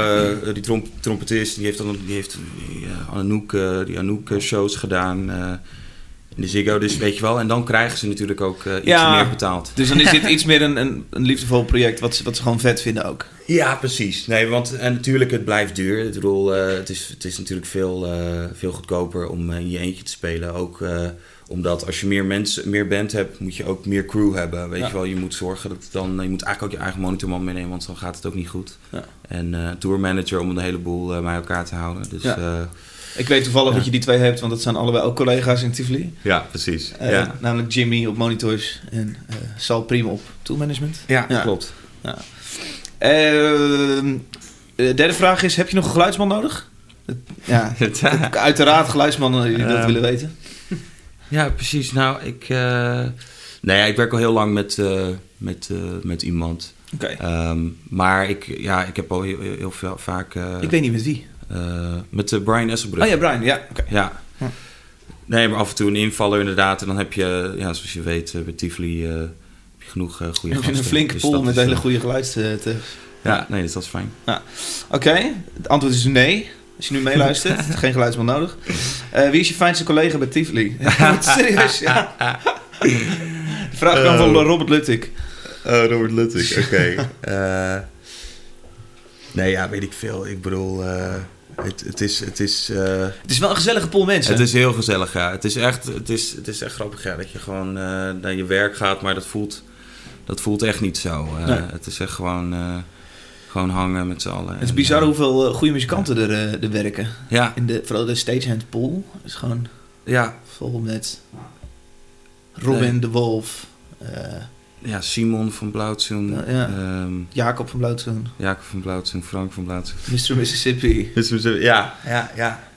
die trom trompetist, die heeft, dan, die heeft die, Anouk, die Anouk shows gedaan in de Ziggo. Dus weet je wel, en dan krijgen ze natuurlijk ook eh, iets Ja. meer betaald. Dus dan is dit [laughs] iets meer een, een, een liefdevol project wat ze, wat ze gewoon vet vinden ook. Ja, precies. Nee, want en natuurlijk, het blijft duur. Ik bedoel, eh, het, is, het is natuurlijk veel, eh, veel goedkoper om in je eentje te spelen. Ook omdat als je meer mensen, meer band hebt, moet je ook meer crew hebben. Weet Ja. je wel, je moet zorgen dat dan, je moet eigenlijk ook je eigen monitorman meenemen, want dan gaat het ook niet goed. Ja. En tourmanager om de hele boel eh, bij elkaar te houden. Dus Ja. Ja, Ik weet toevallig dat je die twee hebt, want dat zijn allebei ook collega's in Tivoli. Ja, precies. Eh, ja. Namelijk Jimmy op monitors en eh Sal Primo op toolmanagement. Ja, Ja. klopt. Ehm, de derde vraag is, heb je nog een geluidsman nodig? Ja, [laughs] uiteraard geluidsmannen die dat willen weten. Ja, precies. Nou, ik, eh, nee, ja, ik werk al heel lang met, eh, met, eh, met iemand. Oké. Ehm, maar ik, ja, ik heb al heel, heel veel, vaak eh, Ik weet niet met wie. Eh, met de Brian Esselbrug. Oh ja, Brian, ja. Oké. Ja. Nee, maar af en toe een invaller inderdaad. En dan heb je, ja, zoals je weet, eh, bij Tivoli eh, heb je genoeg eh, goede [laughs] Heb je gasten. een flinke Dus pool dat met is, hele eh, goede geluids te- Ja, nee, dus dat is fijn. Oké, het antwoord is nee. Als je nu meeluistert, [laughs] geen geluidsman nodig. Eh, wie is je fijnste collega bij Tivoli? [laughs] Ja, serieus, ja. De vraag kwam van Robert Luttig. Oh, Robert Luttig, oké. Eh, nee, ja, weet ik veel. Ik bedoel, eh, het, het is... Het is eh, Het is wel een gezellige pool mensen. Het is heel gezellig, ja. Het is echt, het is, het is echt grappig, ja, dat je gewoon eh, naar je werk gaat, maar dat voelt, dat voelt echt niet zo. Eh, Nee. Het is echt gewoon, eh, gewoon hangen met z'n allen. Het is En, bizar hoeveel goede muzikanten er, eh, er werken. Ja, In de, vooral de stagehand pool is gewoon ja, vol met Robin Nee. de Wolf, eh, ja, Simon van Blauwtsoen, Ja, ja. ehm, Jacob van Blauwtsoen, Jacob van Blauwtsoen, Frank van Blauwtsoen. Mr. [laughs] Mississippi. Ja, ja, ja.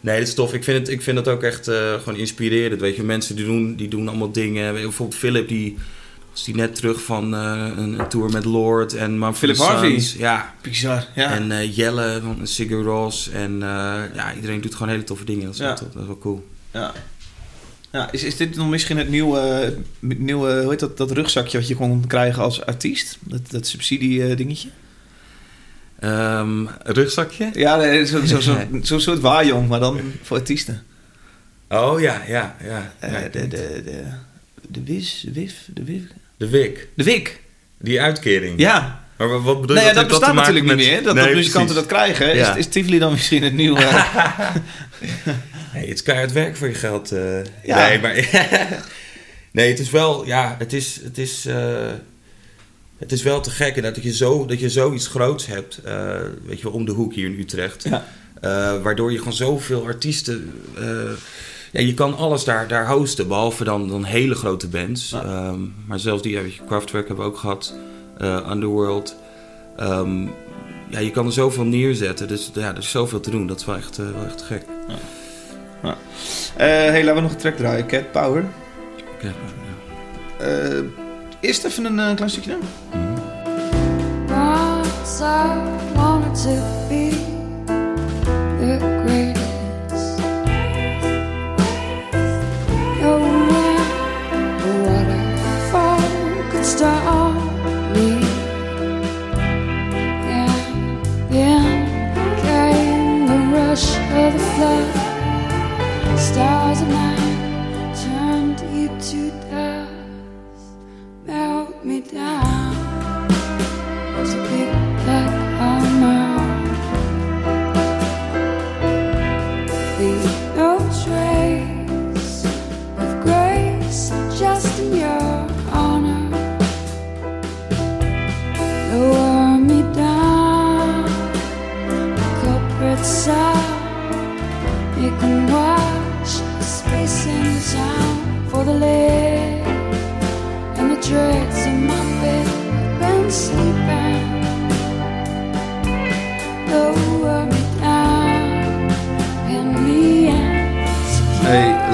Nee, dat is tof. Ik vind het, ik vind het ook echt eh, gewoon inspirerend. Weet je, mensen die doen, die doen allemaal dingen. Bijvoorbeeld Philip, die was die net terug van eh, een, een tour met Lord en Mumford Philip. Harvey. Ja, Bizar, ja. En eh, Jelle van Sigur Ros. En eh, ja, iedereen doet gewoon hele toffe dingen. Dat is, Ja. wel, tof. dat is wel cool. ja. Ja, is, is dit dan misschien het nieuwe, nieuwe hoe heet dat, dat rugzakje wat je kon krijgen als artiest? Dat, dat subsidie eh, dingetje? Ehm, rugzakje? Ja, nee, zo'n zo, zo, [laughs] zo'n soort waarjong, maar dan voor artiesten. Oh ja, ja, ja. Eh, de, de, de, de WIS, de WIF, de WIF. de WIC. De WIC, Die uitkering. ja. Maar wa- wat bedoel Nou je? ja, dat bestaat natuurlijk niet meer. Dat, Nee, dat muzikanten precies. dat krijgen. Ja. Is, is Tivoli dan misschien het nieuwe... [laughs] [laughs] Nee, het is keihard werk voor je geld. Ja. Nee, maar... [laughs] nee, het is wel... Ja, het is... Het is, eh, het is wel te gek dat je, zo, dat je zoiets groots hebt, eh, weet je om de hoek hier in Utrecht. Ja. Waardoor je gewoon zoveel artiesten... ja, je kan alles daar, daar hosten, behalve dan, dan hele grote bands. Ja. Ehm, maar zelfs die, weet je, Kraftwerk hebben we ook gehad, eh, Underworld. Ehm, ja, je kan er zoveel neerzetten, dus ja, er is zoveel te doen. Dat is wel echt, wel echt gek. Eh hey, laten we nog een track draaien. Cat Power. Ja, ja. Eh, eerst even een eh, klein stukje nummer. Once I wanted to be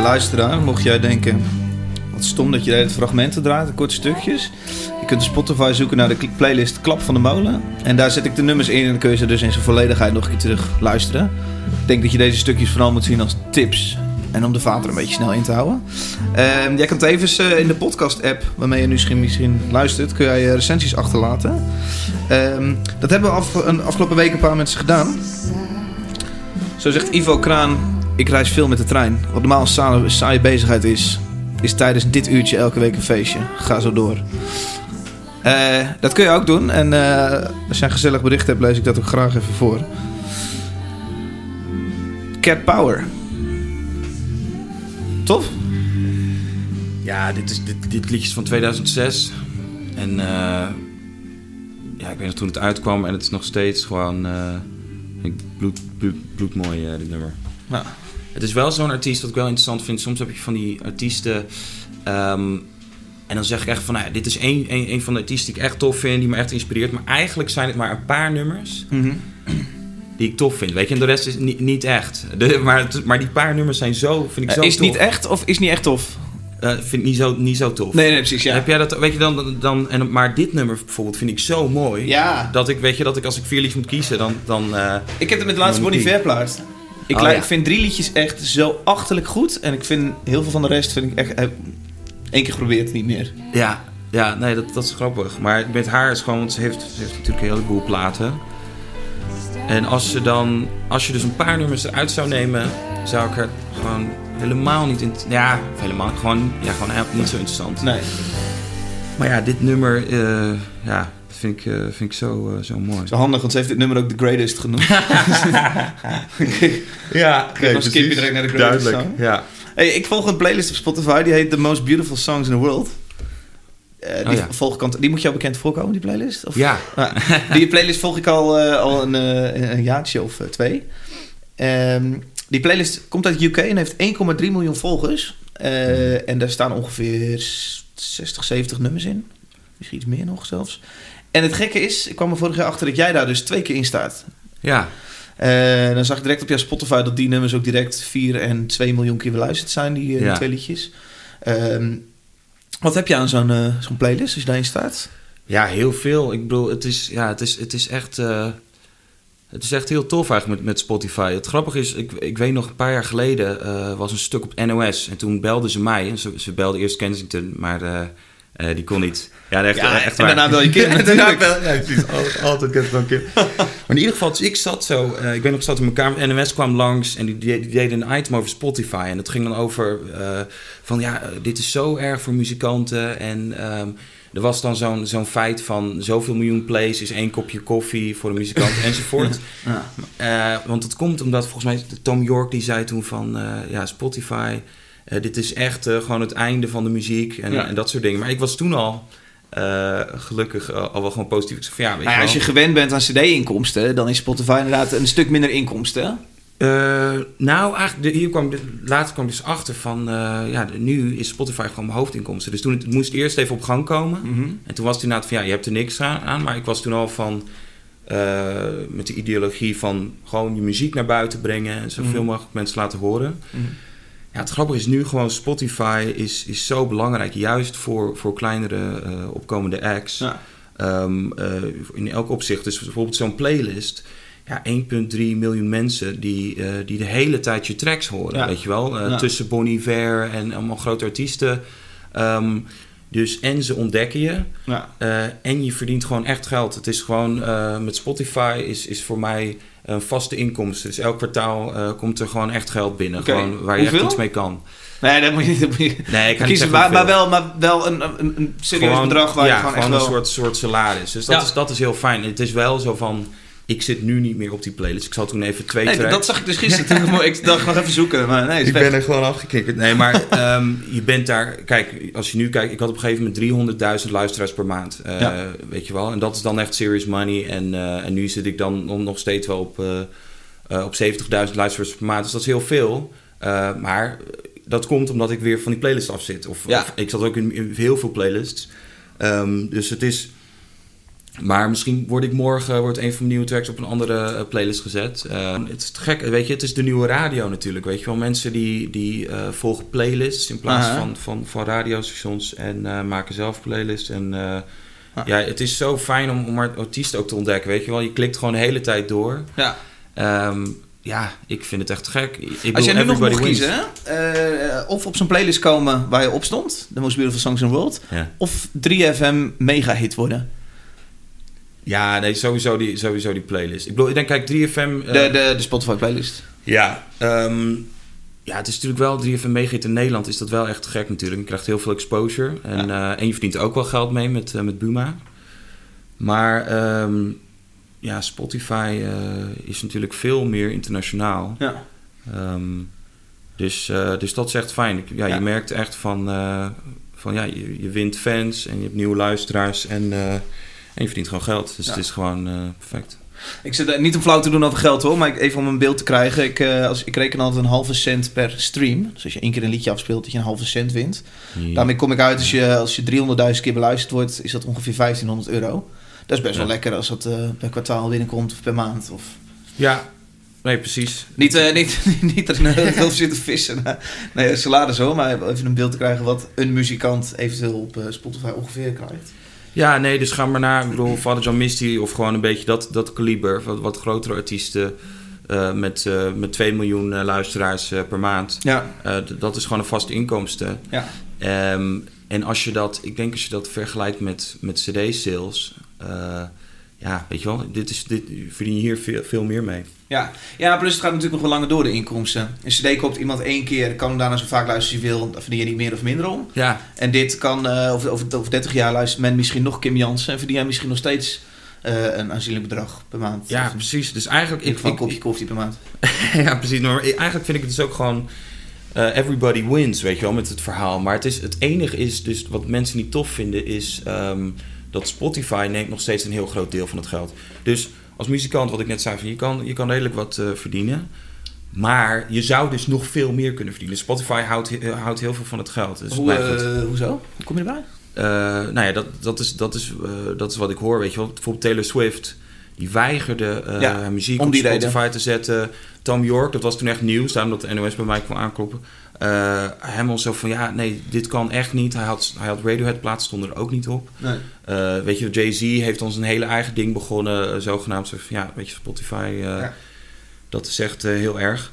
luisteraar, mocht jij denken... Wat stom dat je de fragmenten draait, korte stukjes. Je kunt op Spotify zoeken naar de playlist Klap van de Molen. En daar zet ik de nummers in en dan kun je ze dus in zijn volledigheid nog een keer terug luisteren. Ik denk dat je deze stukjes vooral moet zien als tips. En om de vader een beetje snel in te houden. Ehm, jij kan tevens eh, in de podcast-app, waarmee je nu misschien, misschien luistert, kun jij eh, recensies achterlaten. Ehm, dat hebben we af, een, afgelopen week een paar mensen gedaan. Zo zegt Ivo Kraan, ik reis veel met de trein. Wat normaal een saaie, saaie bezigheid is, is tijdens dit uurtje elke week een feestje. Ga zo door. Eh, dat kun je ook doen. En eh, als je een gezellig bericht hebt, lees ik dat ook graag even voor. Cat Power. Tof? Ja, dit, is, dit, dit liedje is van 2006. En eh, ja, ik weet nog toen het uitkwam en het is nog steeds gewoon... eh, bloed, bloed, bloedmooi, eh, dit nummer. Ja. Het is wel zo'n artiest wat ik wel interessant vind. Soms heb je van die artiesten. ehm, en dan zeg ik echt van, nou ja, dit is één, één, één van de artiesten die ik echt tof vind, die me echt inspireert. Maar eigenlijk zijn het maar een paar nummers Mhm. die ik tof vind. Weet je, en de rest is niet, niet echt. [laughs] De, maar, maar die paar nummers zijn zo, vind ik zo Eh, is het tof. niet echt of is niet echt tof? Eh, vind ik niet zo, niet zo tof. Nee, nee, precies, ja. Heb jij dat, weet je dan, dan en, maar dit nummer bijvoorbeeld vind ik zo mooi. Ja. Dat ik, weet je, dat ik als ik vier liedjes moet kiezen, dan, dan eh, Ik heb het met de laatste Bonnie die. Ver plaatst. Ik, Oh, ja. ik vind drie liedjes echt zo achterlijk goed. En ik vind heel veel van de rest vind ik echt... heb Eén keer geprobeerd, niet meer. Ja, ja nee, dat, dat is grappig. Maar met haar is gewoon, want ze heeft, ze heeft natuurlijk een heleboel platen. En als ze dan, als je dus een paar nummers eruit zou nemen, zou ik er gewoon helemaal niet in. Ja, helemaal, gewoon, ja, gewoon helemaal niet zo interessant. Nee. Maar ja, dit nummer, eh, ja, vind ik, eh, vind ik zo, eh, zo mooi. Zo handig, want ze heeft dit nummer ook The Greatest genoemd. [laughs] [laughs] Ja, dan skip je direct naar de Greatest Duidelijk, Song. ja. Hey, ik volg een playlist op Spotify, die heet The Most Beautiful Songs in the World. Eh, die, Oh ja. volg ik al- die moet jou bekend voorkomen, die playlist? Of? Ja, die playlist volg ik al, eh, al een, eh, een jaartje of twee. Ehm, die playlist komt uit UK en heeft 1,3 miljoen volgers. Eh, En daar staan ongeveer 60, 70 nummers in. Misschien iets meer nog zelfs. En het gekke is, ik kwam er vorig jaar achter dat jij daar dus twee keer in staat. ja. Eh, dan zag ik direct op jouw Spotify dat die nummers ook direct 4 en 2 miljoen keer beluisterd zijn, die, eh, die Ja. twee liedjes. Ehm, wat heb je aan zo'n eh, zo'n playlist als je daarin staat? Ja, heel veel. Ik bedoel, het is, ja, het is, het is echt... het is echt heel tof eigenlijk met, met Spotify. Het grappige is, ik, ik weet nog een paar jaar geleden was een stuk op NOS. En toen belden ze mij. En ze, ze belden eerst Kensington, maar eh, die kon niet. Ja, echt, Ja, echt en daarna bel je [laughs] daarna natuurlijk. bel- ja, precies. [laughs] Altijd, altijd Kim. maar in ieder geval, dus ik zat zo... eh, ik weet nog, zat in mijn kamer. NOS kwam langs en die, die, deden een item over Spotify. En het ging dan over eh, van... Ja, dit is zo erg voor muzikanten. En... ehm, er was dan zo'n zo'n feit van zoveel miljoen plays is één kopje koffie voor een muzikant [laughs] enzovoort. Ja. Want het komt omdat volgens mij Tom York die zei toen van ja, Spotify, dit is echt eh, gewoon het einde van de muziek en, Ja. en dat soort dingen. Maar ik was toen al eh, gelukkig al, al wel gewoon positief. Ik van ja, weet Nou ja, als je gewend bent aan cd-inkomsten, dan is Spotify inderdaad een stuk minder inkomsten. Eh, nou, eigenlijk, de- hier kwam, de- later kwam ik dus achter van, eh, ja, de- nu is Spotify gewoon mijn hoofdinkomsten. Dus toen het, het moest eerst even op gang komen. En toen was het inderdaad van, ja, je hebt er niks aan, aan, maar ik was toen al van, eh, met de ideologie van gewoon je muziek naar buiten brengen en zoveel Mhm. mogelijk mensen laten horen. Mhm. Ja, het grappige is nu gewoon, Spotify is, is zo belangrijk, juist voor, voor kleinere eh, opkomende acts. Ja. Ehm, eh, in elk opzicht. Dus bijvoorbeeld zo'n playlist. Ja, 1,3 miljoen mensen die, eh, die de hele tijd je tracks horen. Ja. Weet je wel? Ja. Tussen Bon Iver en allemaal grote artiesten. Ehm, dus en ze ontdekken je. Ja. en je verdient gewoon echt geld. Het is gewoon met Spotify is, is voor mij een vaste inkomsten. Dus elk kwartaal eh, komt er gewoon echt geld binnen. Gewoon waar je echt iets mee kan. Nee, dat moet je niet. Dat moet je Nee, ik kan kiezen, maar, wel, maar wel een, een, een serieus Gewoon- bedrag waar ja, je gewoon echt wel... een soort, soort salaris. Dus dat, Ja. is, dat is heel fijn. Het is wel zo van, ik zit nu niet meer op die playlist. Ik zal toen even twee Nee, tracks... dat zag ik dus gisteren. Toen [laughs] ik dacht nog even zoeken, maar nee, is ik ben er gewoon afgekikkerd. Nee, maar ehm, je bent daar... Kijk, als je nu kijkt... Ik had op een gegeven moment 300.000 luisteraars per maand. eh, Ja. Weet je wel? En dat is dan echt serious money. En, eh, en nu zit ik dan nog- nog steeds wel op, eh, eh, op 70.000 luisteraars per maand. Dus dat is heel veel. Eh, maar dat komt omdat ik weer van die playlist af zit. Of, Ja. of ik zat ook in, in heel veel playlists. Ehm, dus het is... Maar misschien word ik morgen wordt een van mijn nieuwe tracks op een andere eh, playlist gezet. Eh, het is te gek, weet je, het is de nieuwe radio natuurlijk. Weet je wel, mensen die, die eh, volgen playlists in plaats van, van, van radiostations en eh, maken zelf playlists. En eh, Ah. ja, het is zo fijn om, om artiesten ook te ontdekken. Weet je wel, je klikt gewoon de hele tijd door. Ja. Ehm, ja, ik vind het echt gek. Ik Als bedoel, jij nu nog mocht wins. kiezen, eh, of op zo'n playlist komen waar je op stond, The Most Beautiful Songs in the World, Ja. of 3FM mega hit worden. Ja, nee, sowieso die, sowieso die playlist. Ik bedoel, ik denk, kijk, 3FM... eh, De, de, de Spotify playlist. Ja, ehm, ja, het is natuurlijk wel, 3FM Megahit in Nederland is dat wel echt gek natuurlijk. Je krijgt heel veel exposure en, eh, en je verdient er ook wel geld mee met, eh, met Buma. Maar ehm, ja, Spotify is natuurlijk veel meer internationaal. Ja. Ehm, dus, dus dat is echt fijn. Ja, Ja. Je merkt echt van, van ja, je, je wint fans en je hebt nieuwe luisteraars en, en je verdient gewoon geld. Dus Ja. het is gewoon eh, perfect. Ik zit er niet om flauw te doen over geld hoor, maar ik- even om een beeld te krijgen. Ik, eh, als, ik reken altijd een halve cent per stream. Dus als je één keer een liedje afspeelt, dat je een halve cent wint. Daarmee kom ik uit, als je, als je 300.000 keer beluisterd wordt, is dat ongeveer 1500 euro. Dat is best wel lekker als dat eh, per kwartaal binnenkomt of per maand. Of... Ja, nee, precies. Niet, eh, niet, [laughs] niet dat ik nou heel zit te vissen. Nee, salaris hoor, maar even een beeld te krijgen wat een muzikant eventueel op eh, Spotify ongeveer krijgt. Ja, nee, dus ga maar naar, ik bedoel, Father John Misty of gewoon een beetje dat, dat kaliber. Wat, wat grotere artiesten eh, met, eh, met 2 miljoen eh, luisteraars per maand. Ja, dat is gewoon een vaste inkomsten. ja. Ehm, en als je dat, ik denk als je dat vergelijkt met, met CD-sales, ja, weet je wel, dit is, dit, verdien je hier veel, veel meer mee. Ja. ja, plus het gaat natuurlijk nog wel langer door de inkomsten. Een cd koopt iemand één keer, kan hem daarna zo vaak luisteren als je wil. Daar verdien je niet meer of minder om. Ja, En dit kan, eh, over, over, over 30 jaar luistert men misschien nog Kim Jansen... en verdien jij misschien nog steeds eh, een aanzienlijk bedrag per maand. ja precies. Dus eigenlijk, ik, een ik, kopje koffie per maand. [laughs] ja, precies. Maar eigenlijk vind ik het dus ook gewoon. eh, everybody wins, weet je wel, met het verhaal. Maar het, is, het enige is dus wat mensen niet tof vinden, is ehm, dat Spotify neemt nog steeds een heel groot deel van het geld. Dus als muzikant, wat ik net zei, van, je, kan, je kan redelijk wat eh, verdienen. Maar je zou dus nog veel meer kunnen verdienen. Spotify houdt, he- houdt heel veel van het geld. Dus Hoe, eh, hoezo? Hoe kom je erbij? Eh, nou ja, dat, dat, is, dat, is, eh, dat is wat ik hoor, weet je wel. Bijvoorbeeld Taylor Swift, die weigerde eh, Ja, muziek om op reden. Spotify te zetten. Tom York, dat was toen echt nieuws, daarom dat de NOS bij mij kwam aankloppen. Eh helemaal zo van, ja, nee, dit kan echt niet. Hij had, hij had Radiohead plaats, stond er ook niet op. Nee. Eh, weet je, Jay-Z heeft ons een hele eigen ding begonnen, eh, zogenaamd. Zo van, ja, weet je, Spotify, Ja. dat is echt heel erg.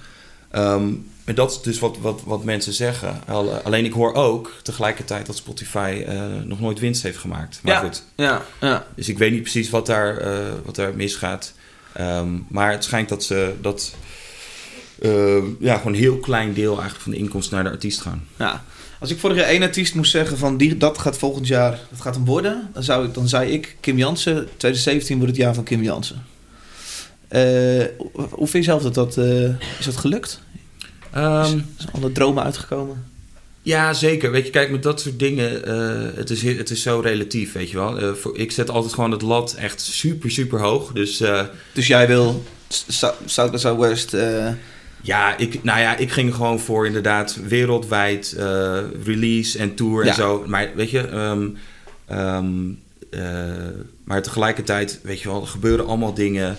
Ehm, en dat is dus wat, wat, wat mensen zeggen. Al- alleen ik hoor ook tegelijkertijd dat Spotify nog nooit winst heeft gemaakt. Maar Ja. goed, Ja, ja. dus ik weet niet precies wat daar, wat daar misgaat. Ehm, maar het schijnt dat ze dat eh, ja, gewoon een heel klein deel eigenlijk van de inkomsten naar de artiest gaan. ja. Als ik vorig jaar één artiest moest zeggen van die, dat gaat volgend jaar, dat gaat hem worden, dan, zou ik, dan zei ik Kim Jansen, 2017 wordt het jaar van Kim Jansen. Eh, hoe vind je zelf dat dat, eh, is dat gelukt? Ehm, Zijn alle dromen uitgekomen? Ja, zeker. Weet je, kijk, met dat soort dingen, het, is, he- het is zo relatief, weet je wel. Voor, ik zet altijd gewoon het lat echt super, super hoog. Dus Dus jij wil South by Southwest, ja, ik, nou ja, ik ging gewoon voor inderdaad wereldwijd eh, release en tour Ja. en zo. Maar weet je, ehm, ehm, eh, maar tegelijkertijd, weet je wel, er gebeuren allemaal dingen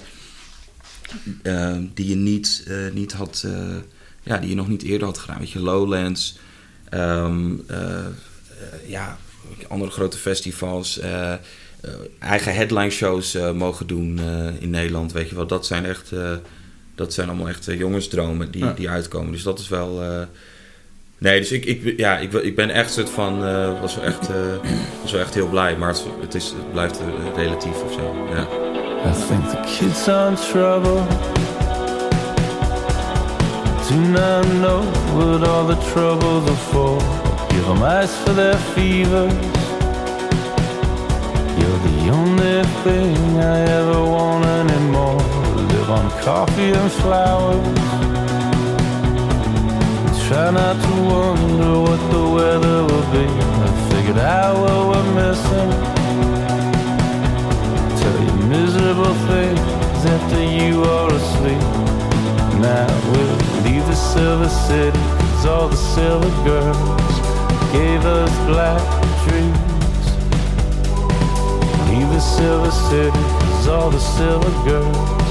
ehm, die je niet, eh, niet had, ja, die je nog niet eerder had gedaan. Weet je, Lowlands, ja, andere grote festivals, eigen headline shows mogen doen in Nederland. Weet je wel, dat zijn echt, dat zijn allemaal echt eh, jongensdromen die, Ja. die uitkomen. Dus dat is wel. eh, nee, dus ik, ik, ja, ik, ik ben echt soort van, eh, was wel echt, eh, was wel echt heel blij, maar het, het, is, het blijft relatief of zo. Ja. I think the kids are in trouble. Do not know what all the troubles are for. Give them ice for their fevers. You're the only thing I ever want anymore. On coffee and flowers. Try not to wonder what the weather will be. I figured out what we're missing. Tell you miserable things after you are asleep. Now we'll leave the silver city, cause all the silver girls gave us black dreams. Leave the silver city, cause all the silver girls,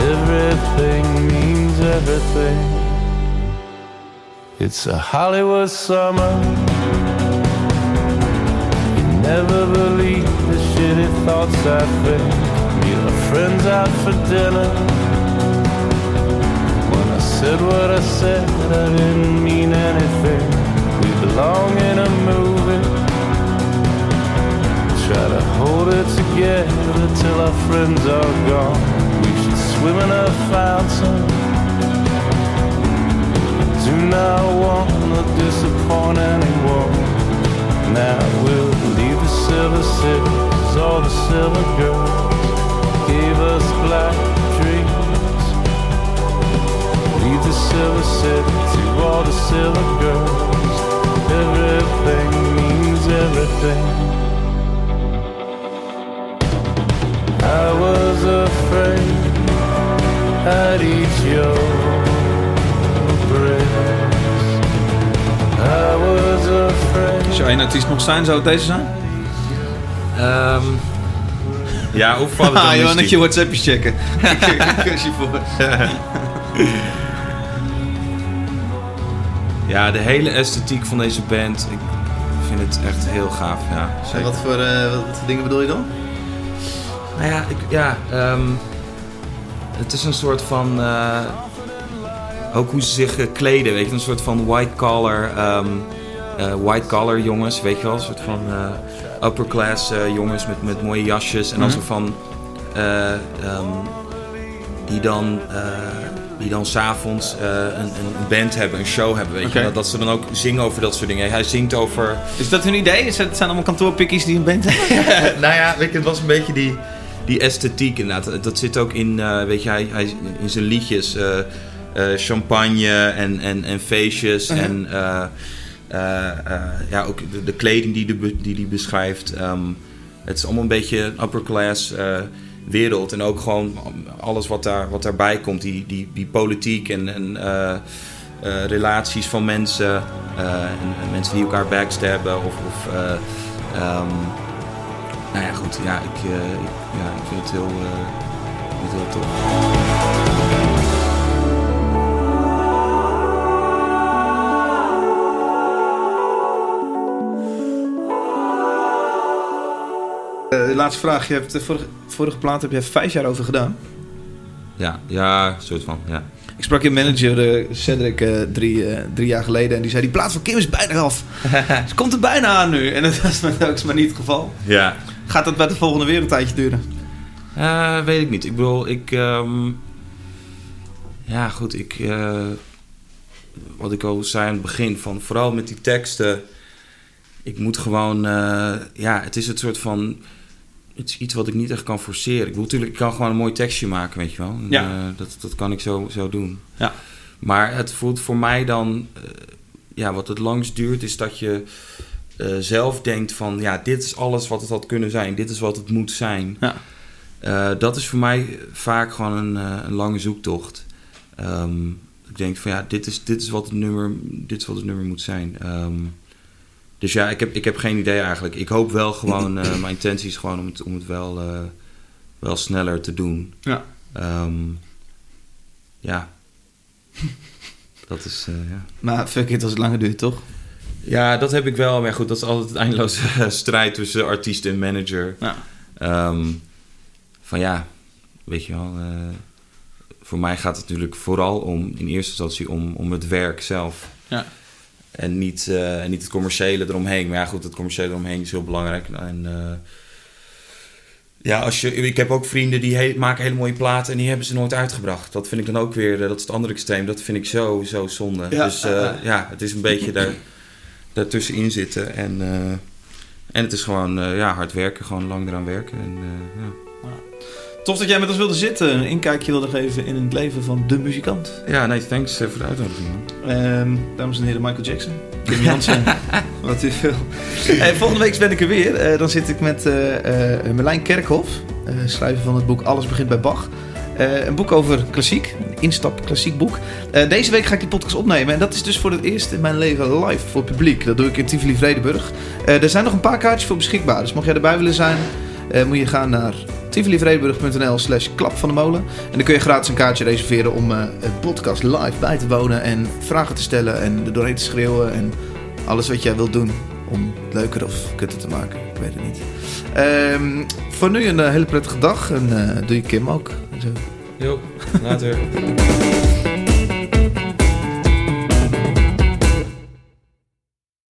everything means everything. It's a Hollywood summer. You never believe the shitty thoughts I think. Meet our friends out for dinner. When I said what I said, I didn't mean anything. We belong in a movie. Try to hold it together till our friends are gone. Swim in a fountain. Do not want to disappoint anyone. Now we'll leave the silver 'cause all the silver girls gave us black dreams. Leave the silver city to all the silver girls. Everything means everything. I was afraid at each was afraid. Zou één artiest nog zijn, zou het deze zijn? Ehm, ja, of valt het Ah, je WhatsAppjes checken. [laughs] Ik kus je voor. [laughs] Ja, de hele esthetiek van deze band, ik vind het echt heel gaaf. Ja, En wat voor, eh, wat voor dingen bedoel je dan? Nou ja, ik, ja ehm, het is een soort van. eh, ook hoe ze zich kleden, weet je, een soort van white collar, ehm, eh, white collar jongens, weet je wel, een soort van eh, upper class jongens met, met mooie jasjes en dan Mhm. zo van. eh, ehm, die dan. die dan s'avonds eh een, een band hebben, een show hebben, weet je. Dat, dat ze dan ook zingen over dat soort dingen. Hij zingt over... Is dat hun idee? Is het, het zijn allemaal kantoorpikkies die een band hebben? [laughs] nou ja, weet je, het was een beetje die, die esthetiek inderdaad. Dat zit ook in, eh, weet je, hij, hij, in zijn liedjes. eh, eh, champagne en, en, en feestjes. En eh, eh, ja, ook de, de kleding die hij die, die beschrijft. ehm, het is allemaal een beetje een upper class wereld. En ook gewoon alles wat, daar, wat daarbij komt. Die, die, die politiek en, en relaties van mensen. en, en mensen die elkaar backstabben. Of, of eh, ehm, nou ja, goed. Ja, ik, eh, ja, ik vind het heel, eh, ik vind het heel tof. Eh, laatste vraag. Je hebt de vorige, vorige plaat heb je vijf jaar over gedaan. Ja, ja, soort van, ja. Ik sprak je manager Cedric drie, drie jaar geleden en die zei die plaat van Kim is bijna af. [laughs] Ze komt er bijna aan nu. En dat was ook maar niet het geval. Ja. Gaat dat bij de volgende weer een tijdje duren? Eh, weet ik niet. Ik bedoel, ik... ehm, ja, goed, ik... eh, wat ik al zei aan het begin, van vooral met die teksten... Ik moet gewoon... eh, ja, het is het soort van... Het is iets wat ik niet echt kan forceren. Ik bedoel, natuurlijk, ik kan gewoon een mooi tekstje maken, weet je wel. En, Ja. dat, dat kan ik zo, zo doen. Ja. Maar het voelt voor mij dan... ja, wat het langst duurt, is dat je... eh, zelf denkt van, ja, dit is alles wat het had kunnen zijn. Dit is wat het moet zijn. Ja. Eh, dat is voor mij vaak gewoon een, eh, een lange zoektocht. Ehm, ik denk van ja, dit is, dit is wat het nummer, dit is wat het nummer moet zijn. Ehm, dus ja, ik heb, ik heb geen idee eigenlijk. Ik hoop wel gewoon, eh, mijn intentie is gewoon om het, om het wel, eh, wel sneller te doen. Ja. Ehm, ja. [laughs] Dat is, eh, ja. Maar fuck it als het langer duurt, toch? Ja, dat heb ik wel. Maar goed, dat is altijd het eindeloze [laughs] strijd tussen artiest en manager. Ja. Ehm, van ja, weet je wel. eh, voor mij gaat het natuurlijk vooral om, in eerste instantie, om, om het werk zelf. Ja. En niet, eh, en niet het commerciële eromheen. Maar ja, goed, het commerciële eromheen is heel belangrijk. En eh, ja, als je, ik heb ook vrienden die he- maken hele mooie platen en die hebben ze nooit uitgebracht. Dat vind ik dan ook weer, dat is het andere extreem. Dat vind ik zo, zo zonde. Ja, dus ja. ja, het is een beetje daar, daartussenin zitten. En, eh, en het is gewoon eh, ja, hard werken, gewoon lang eraan werken. En, eh, ja. Tof dat jij met ons wilde zitten. Een inkijkje wilde geven in het leven van de muzikant. ja, nee, thanks voor de uitnodiging. Ehm, dames en heren, Michael Jackson. Kim [laughs] Jansen. Wat u. Hey, volgende week ben ik er weer. Dan zit ik met eh eh Merlijn Kerkhoff. eh, schrijver van het boek Alles begint bij Bach. Eh, een boek over klassiek. Een instap klassiek boek. Eh, deze week ga ik die podcast opnemen. En dat is dus voor het eerst in mijn leven live voor het publiek. Dat doe ik in Tivoli Vredenburg. Eh, er zijn nog een paar kaartjes voor beschikbaar. Dus mocht jij erbij willen zijn, moet je gaan naar tivolivredenburg.nl slash klap van de molen. En dan kun je gratis een kaartje reserveren om het podcast live bij te wonen. En vragen te stellen en er doorheen te schreeuwen. En alles wat jij wilt doen om het leuker of kutter te maken. Ik weet het niet. Ehm, voor nu een eh, hele prettige dag. En eh, doe je Kim ook. Zo. Jo, later. [laughs]